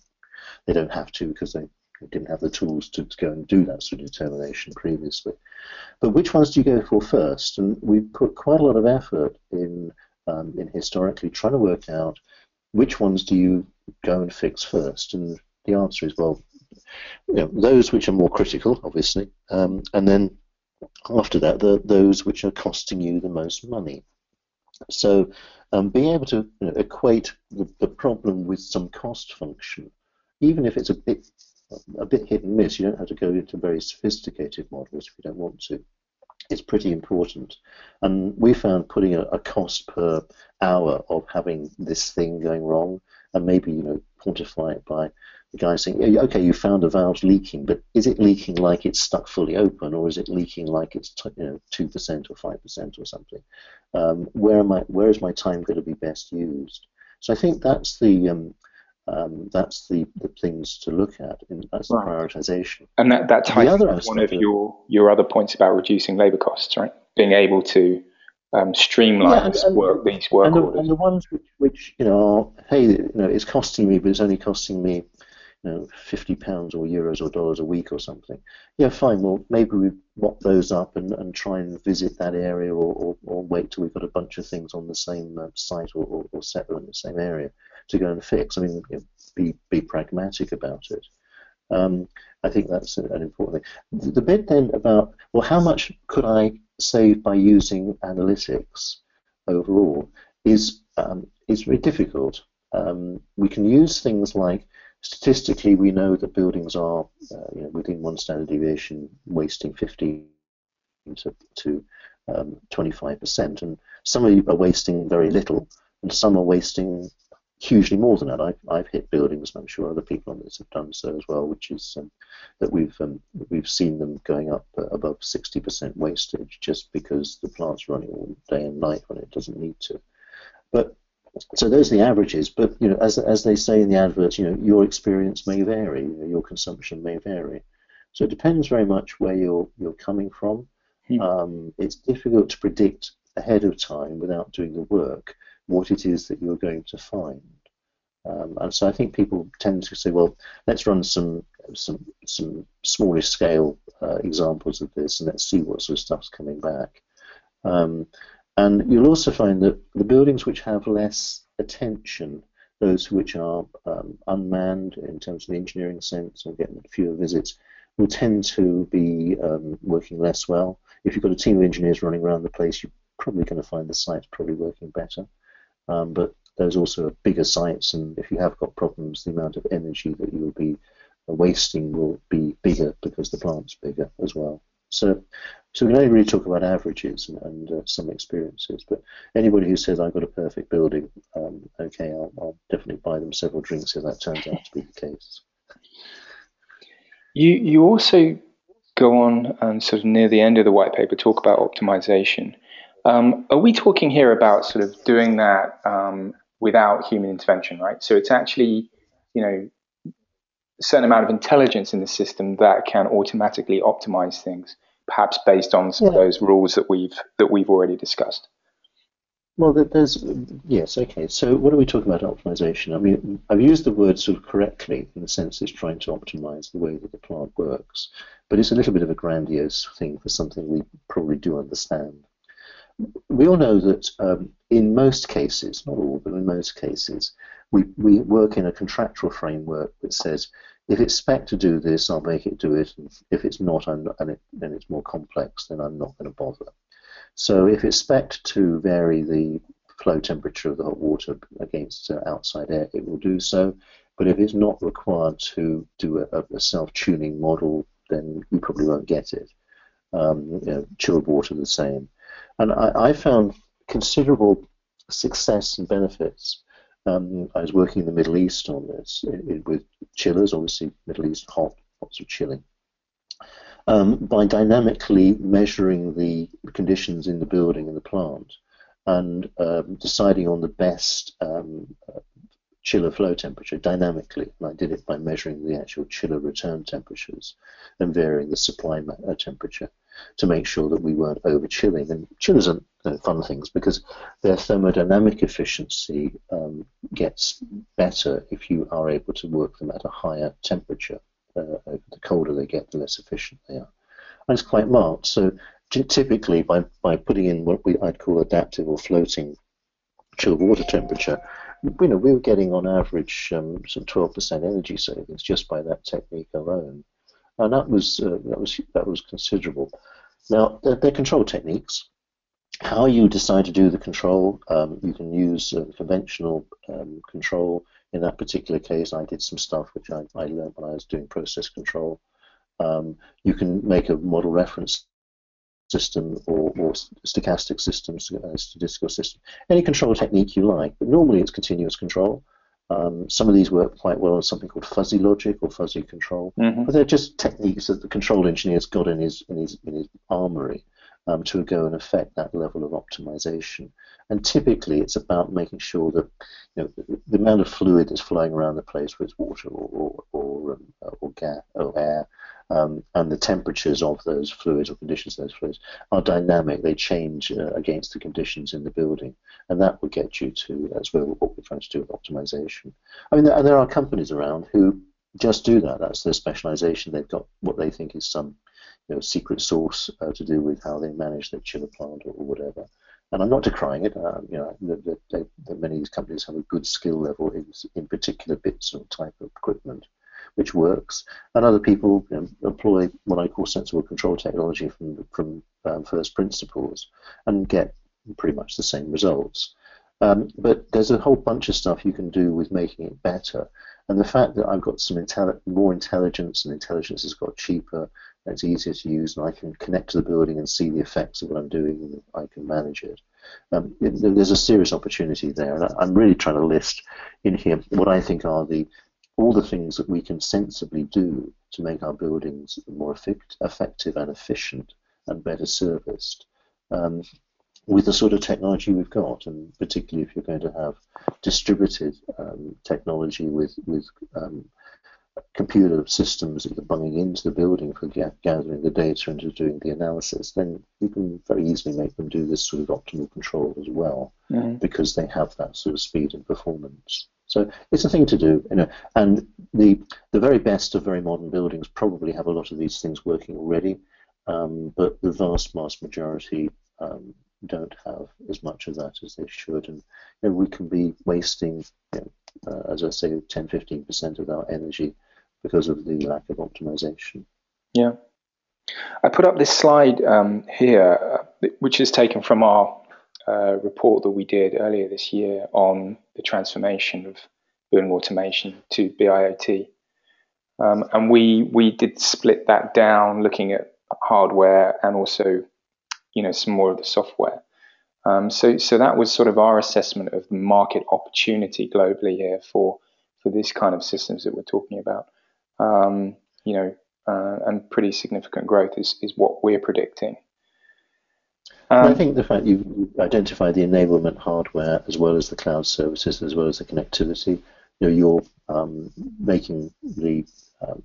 S2: they don't have to because they didn't have the tools to, to go and do that sort of determination previously. But which ones do you go for first? And we put quite a lot of effort in um, in historically trying to work out which ones do you go and fix first, and the answer is well, you know, those which are more critical, obviously, um, and then after that, the, those which are costing you the most money. So, um, being able to you know, equate the, the problem with some cost function, even if it's a bit a bit hit and miss, you don't have to go into very sophisticated models if you don't want to. It's pretty important. And we found putting a, a cost per hour of having this thing going wrong, and maybe you know quantify it by the guy saying, okay, you found a valve leaking, but is it leaking like it's stuck fully open, or is it leaking like it's you know two percent or five percent or something? Um, where am I? Where is my time going to be best used? So I think that's the um, um, that's the, the things to look at in, as right. prioritization.
S1: And that, that ties the one of your, your other points about reducing labor costs, right? Being able to um, streamline yeah, and, and, work, these work
S2: and the,
S1: orders.
S2: And the ones which, which, you know, are, hey, you know, it's costing me, but it's only costing me, you know, 50 pounds or euros or dollars a week or something. Yeah, fine. Well, maybe we mop those up and, and try and visit that area or, or, or wait till we've got a bunch of things on the same uh, site or, or, or in the same area to go and fix. I mean, be be pragmatic about it. Um, I think that's an important thing. The bit then about well, how much could I save by using analytics overall is um, is very difficult. Um, we can use things like statistically, we know that buildings are uh, you know, within one standard deviation wasting 15 to, to um, 25%, and some are wasting very little, and some are wasting hugely more than that. I've, I've hit buildings, and I'm sure other people on this have done so as well, which is um, that we've um, we've seen them going up uh, above 60% wastage just because the plant's running all day and night when it doesn't need to. But so those are the averages. But you know, as as they say in the adverts, you know, your experience may vary, your consumption may vary. So it depends very much where you're you're coming from. Hmm. Um, it's difficult to predict ahead of time without doing the work what it is that you're going to find. Um, and so I think people tend to say, well, let's run some some some smaller scale uh, examples of this, and let's see what sort of stuff's coming back. Um, and you'll also find that the buildings which have less attention, those which are um, unmanned in terms of the engineering sense and getting fewer visits, will tend to be um, working less well. If you've got a team of engineers running around the place, you're probably going to find the site's probably working better. Um, but those also are bigger sites, and if you have got problems, the amount of energy that you will be wasting will be bigger because the plant's bigger as well. So, so we can only really talk about averages and, and uh, some experiences. But anybody who says I've got a perfect building, um, okay, I'll, I'll, definitely buy them several drinks if that turns out to be the case.
S1: You you also go on and sort of near the end of the white paper talk about optimization. Um, are we talking here about sort of doing that um, without human intervention, right? So it's actually, you know, a certain amount of intelligence in the system that can automatically optimize things, perhaps based on some yeah. of those rules that we've that we've already discussed.
S2: Well, there's yes, okay. So, what are we talking about optimization? I mean, I've used the word sort of correctly in the sense it's trying to optimize the way that the plant works, but it's a little bit of a grandiose thing for something we probably do understand we all know that um, in most cases, not all, but in most cases, we, we work in a contractual framework that says if it's spec to do this, I'll make it do it. If it's not, I'm and, it, it's more complex, then I'm not going to bother. So if it's spec to vary the flow temperature of the hot water against uh, outside air, it will do so. But if it's not required to do a, a self-tuning model, then you probably won't get it. Um, you know, chilled water the same. And I, I found considerable success and benefits. Um, I was working in the Middle East on this it, it, with chillers, obviously Middle East hot, lots of chilling. Um, by dynamically measuring the conditions in the building and the plant, and um, deciding on the best um, chiller flow temperature dynamically. And I did it by measuring the actual chiller return temperatures and varying the supply uh, temperature to make sure that we weren't over chilling. And chillers are fun things because their thermodynamic efficiency um, gets better if you are able to work them at a higher temperature. Uh, the colder they get, the less efficient they are. And it's quite marked. So typically, by, by putting in what we I'd call adaptive or floating chilled water temperature, you know, we were getting on average um, some 12% energy savings just by that technique alone, and that was uh, that was that was considerable. Now they're, they're, control techniques. How you decide to do the control, um, you can use uh, conventional um, control. In that particular case, I did some stuff which I, I learned when I was doing process control. Um, you can make a model reference system or, or stochastic systems, uh, statistical system, any control technique you like. But normally it's continuous control. Um, some of these work quite well on something called fuzzy logic or fuzzy control, mm-hmm. but they're just techniques that the control engineer's got in his in his in his armory um, to go and affect that level of optimization. And typically, it's about making sure that you know the, amount of fluid that's flowing around the place, whether it's water or or or, um, or gas or air, um, and the temperatures of those fluids or conditions of those fluids are dynamic. They change uh, against the conditions in the building, and that will get you to that's where what we're trying to do with optimization. I mean, there are companies around who just do that. That's their specialization. They've got what they think is some you know, secret source uh, to do with how they manage their chiller plant or, or whatever. And I'm not decrying it. Um, you know, that, that many of these companies have a good skill level in, in particular bits or type of equipment which works, and other people you know, employ what I call sensible control technology from from um, first principles and get pretty much the same results. Um, but there's a whole bunch of stuff you can do with making it better, and the fact that I've got some intelli- more intelligence and intelligence has got cheaper, and it's easier to use, and I can connect to the building and see the effects of what I'm doing, and I can manage it. Um, there's a serious opportunity there, and I'm really trying to list in here what I think are the all the things that we can sensibly do to make our buildings more effect- effective and efficient and better serviced um, with the sort of technology we've got, and particularly if you're going to have distributed um, technology with with um, computer systems that are bunging into the building for gathering the data and doing the analysis, then you can very easily make them do this sort of optimal control as well, mm-hmm. because they have that sort of speed and performance. So it's a thing to do, you know. And the the very best of very modern buildings probably have a lot of these things working already, um, but the vast, vast majority um, don't have as much of that as they should, and you know, we can be wasting, you know, uh, as I say, 10, 15 percent of our energy because of the lack of optimization.
S1: Yeah. I put up this slide um, here, uh, which is taken from our uh, report that we did earlier this year on the transformation of building automation to BIOT. Um, and we we did split that down, looking at hardware and also, you know, some more of the software. Um, so so that was sort of our assessment of the market opportunity globally here for for this kind of systems that we're talking about. Um, you know, uh, and pretty significant growth is is what we're predicting.
S2: Um, I think the fact you identify the enablement hardware as well as the cloud services as well as the connectivity, you know, you're um, making the um,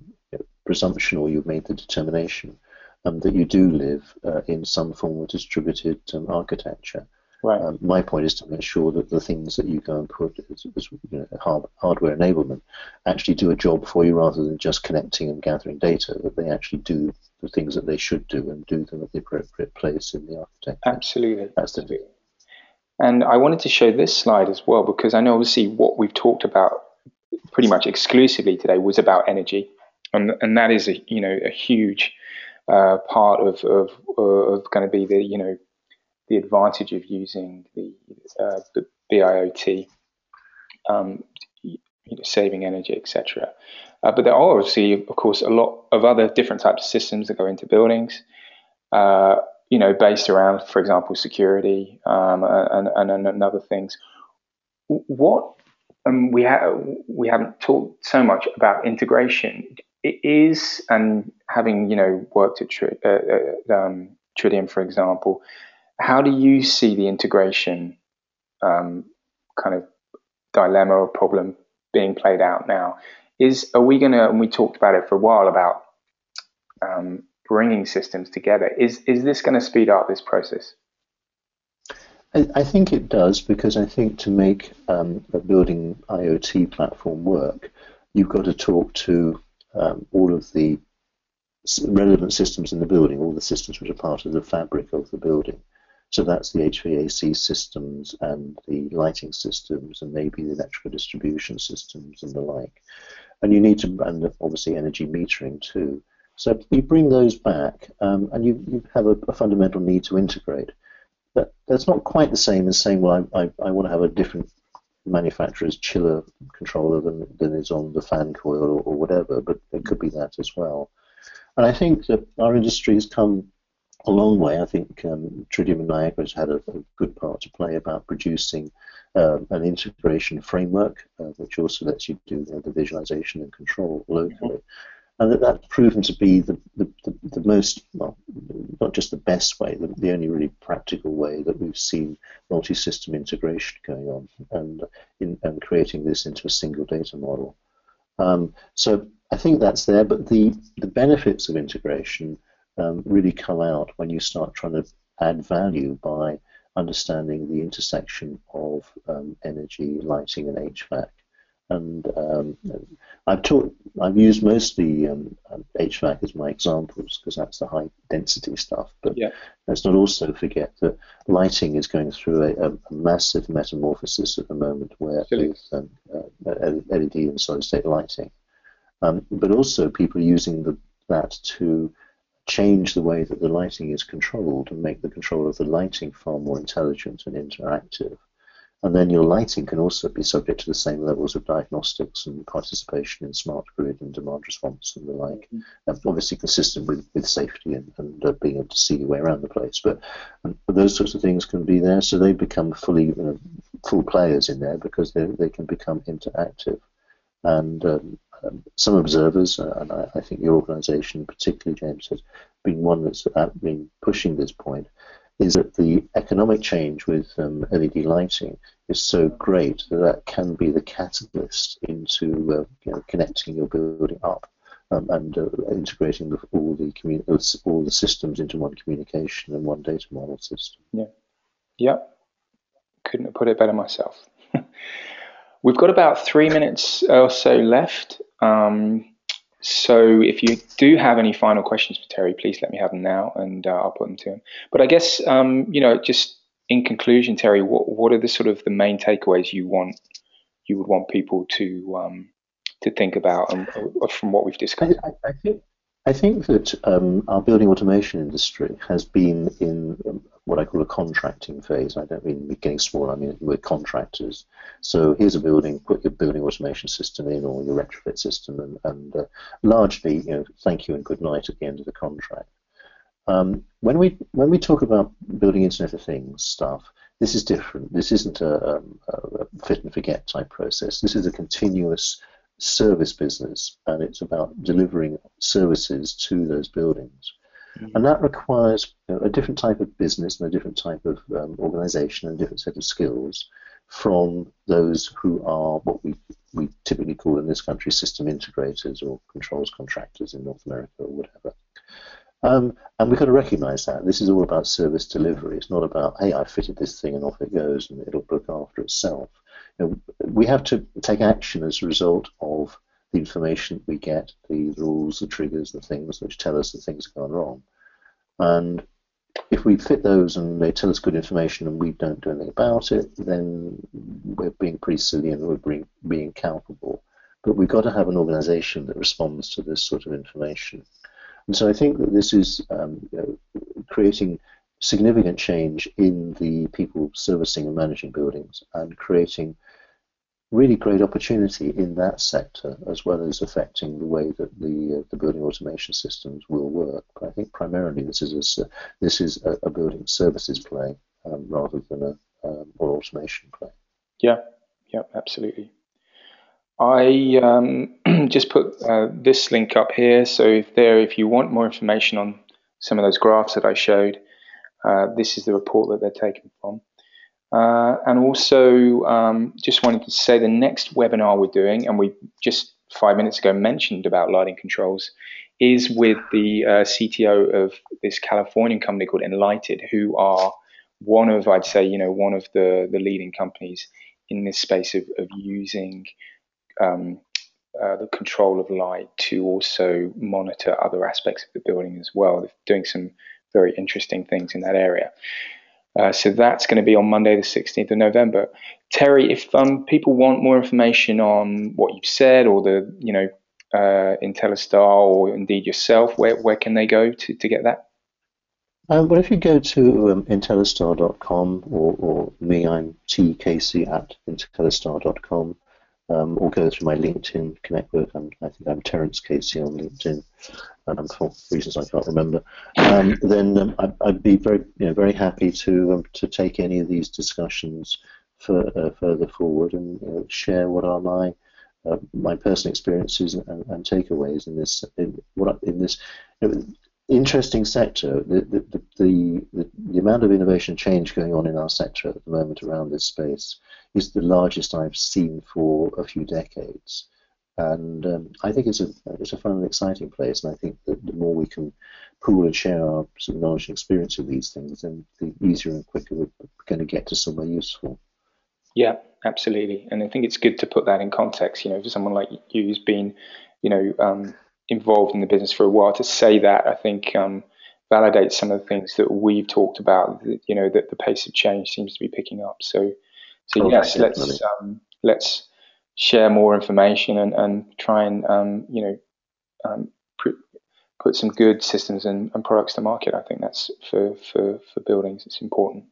S2: presumption or you've made the determination um, that you do live uh, in some form of distributed um, architecture. Right. Um, my point is to make sure that the things that you go and put as, as you know, hard, hardware enablement actually do a job for you rather than just connecting and gathering data, that they actually do the things that they should do and do them at the appropriate place in the architecture.
S1: Absolutely. That's the thing. And I wanted to show this slide as well because I know obviously what we've talked about pretty much exclusively today was about energy, and and that is a you know a huge uh, part of of, of going to be the you know the advantage of using the, uh, the BIOT, um, you know, saving energy, etc. Uh, but there are obviously, of course, a lot of other different types of systems that go into buildings. Uh, you know, based around, for example, security um, and, and, and other things. What um, we we haven't talked so much about integration. It is, and having you know worked at Tri- uh, uh um, for example, how do you see the integration um, kind of dilemma or problem being played out now? Is are we going to? And we talked about it for a while about um, bringing systems together. Is is this going to speed up this process?
S2: I, I, think it does because I think to make um, a building IoT platform work, you've got to talk to um, all of the relevant systems in the building, all the systems which are part of the fabric of the building. So that's the HVAC systems and the lighting systems and maybe the electrical distribution systems and the like. And you need to, and obviously energy metering too. So you bring those back, um, and you, you have a, a, fundamental need to integrate. But that's not quite the same as saying, well, I, I, I want to have a different manufacturer's chiller controller than, than is on the fan coil or, or whatever, but it could be that as well. And I think that our industry has come a long way. I think um, Tridium and Niagara has had a, a, good part to play about producing uh, an integration framework, uh, which also lets you do the visualization and control locally. Mm-hmm. And that, that's proven to be the, the, the, the, most, well, not just the best way, the, the only really practical way that we've seen multi system integration going on and, in, and creating this into a single data model. Um, so I think that's there, but the, the benefits of integration um, really come out when you start trying to add value by understanding the intersection of um, energy, lighting, and HVAC. And um, I've taught, I've used mostly um, HVAC as my examples because that's the high density stuff. But yeah. let's not also forget that lighting is going through a, a massive metamorphosis at the moment, where with um, uh, LED and solid state lighting, um, but also people are using the, that to change the way that the lighting is controlled and make the control of the lighting far more intelligent and interactive. And then your lighting can also be subject to the same levels of diagnostics and participation in smart grid and demand response and the like. Mm-hmm. obviously consistent with, with safety and, and uh, being able to see your way around the place. But um, those sorts of things can be there, so they become fully you know, full players in there because they, they can become interactive. And um, um, some observers, uh, and I, I, think your organisation particularly, James, has been one that's been pushing this point, is that the economic change with um, LED lighting is so great that that can be the catalyst into uh, you know, connecting your building up um, and uh, integrating the, all the commun- all the systems into one communication and one data model system.
S1: Yeah, yeah, couldn't have put it better myself. We've got about three minutes or so left. Um, so if you do have any final questions for Terry, please let me have them now, and uh, I'll put them to him. But I guess um, you know, just in conclusion, Terry, what what are the sort of the main takeaways you want you would want people to um, to think about and, uh, from what we've discussed?
S2: I, I, think I think that um, our building automation industry has been in um, what I call a contracting phase. I don't mean getting small. I mean we're contractors. So here's a building, put your building automation system in or your retrofit system, and, and uh, largely, you know, thank you and good night at the end of the contract. Um, when we when we talk about building Internet of Things stuff, this is different. This isn't a, um, a, a fit and forget type process. This is a continuous service business, and it's about delivering services to those buildings. Mm-hmm. And that requires you know, a different type of business and a different type of um, organization and a different set of skills from those who are what we, we typically call in this country system integrators or controls contractors in North America or whatever. Um, and we've got to recognize that. This is all about service delivery. It's not about, hey, I fitted this thing and off it goes and it'll look after itself. You know, we have to take action as a result of the information we get, the rules, the triggers, the things which tell us that things have gone wrong. And if we fit those and they tell us good information and we don't do anything about it, then we're being pretty silly and we're being, being culpable. But we've got to have an organization that responds to this sort of information. And so I think that this is um, creating significant change in the people servicing and managing buildings and creating really great opportunity in that sector, as well as affecting the way that the uh, the building automation systems will work. But I think primarily this is a, this is a, a building services play um, rather than a um, automation play.
S1: Yeah, yeah, absolutely. I um, just put uh, this link up here, so if there, if you want more information on some of those graphs that I showed, uh, this is the report that they're taken from. Uh, and also, um, just wanted to say the next webinar we're doing, and we just five minutes ago mentioned about lighting controls, is with the uh, CTO of this Californian company called Enlighted, who are one of, I'd say, you know, one of the, the leading companies in this space of, of using um, uh, the control of light to also monitor other aspects of the building as well. They're doing some very interesting things in that area. Uh, so that's going to be on Monday, the 16th of November. Terry, if um, people want more information on what you've said or the, you know, uh, IntelliStar or indeed yourself, where, where can they go to, to get that?
S2: Um, well, if you go to um, intellistar.com or, or me, I'm tkc at intellistar.com, um, or go through my LinkedIn connect work. I'm, i think I'm Terence Casey on LinkedIn, um, for reasons I can't remember. Um, then um, I'd, I'd, be very, you know, very happy to um, to take any of these discussions for, uh, further forward and uh, share what are my uh, my personal experiences and, and, takeaways in this in, what in this you know, interesting sector. The the, the the, amount of innovation change going on in our sector at the moment around this space is the largest I've seen for a few decades. And um, I think it's a it's a fun and exciting place, and I think that the more we can pool and share our sort of knowledge and experience of these things, then the easier and quicker we're going to get to somewhere useful.
S1: Yeah, absolutely. And I think it's good to put that in context. You know, for someone like you who's been, you know, um, involved in the business for a while, to say that I think um, validates some of the things that we've talked about. You know, that the pace of change seems to be picking up. So, so oh, yes, let's um, let's share more information and, and try and um, you know um, pr- put some good systems and, and products to market. I think that's for, for, for buildings. It's important.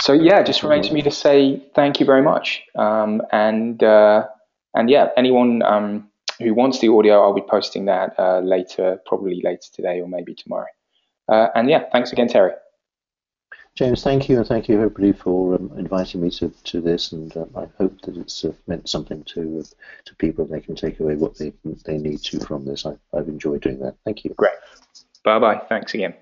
S1: So yeah, just remains for me to say thank you very much. Um, and uh, and yeah, anyone um, who wants the audio, I'll be posting that uh, later, probably later today or maybe tomorrow. Uh, and yeah, thanks again, Terry.
S2: James, thank you, and thank you everybody for um, inviting me to, to this. And um, I hope that it's uh, meant something to uh, to people. And they can take away what they they need to from this. I, I've enjoyed doing that. Thank you.
S1: Great. Bye bye. Thanks again.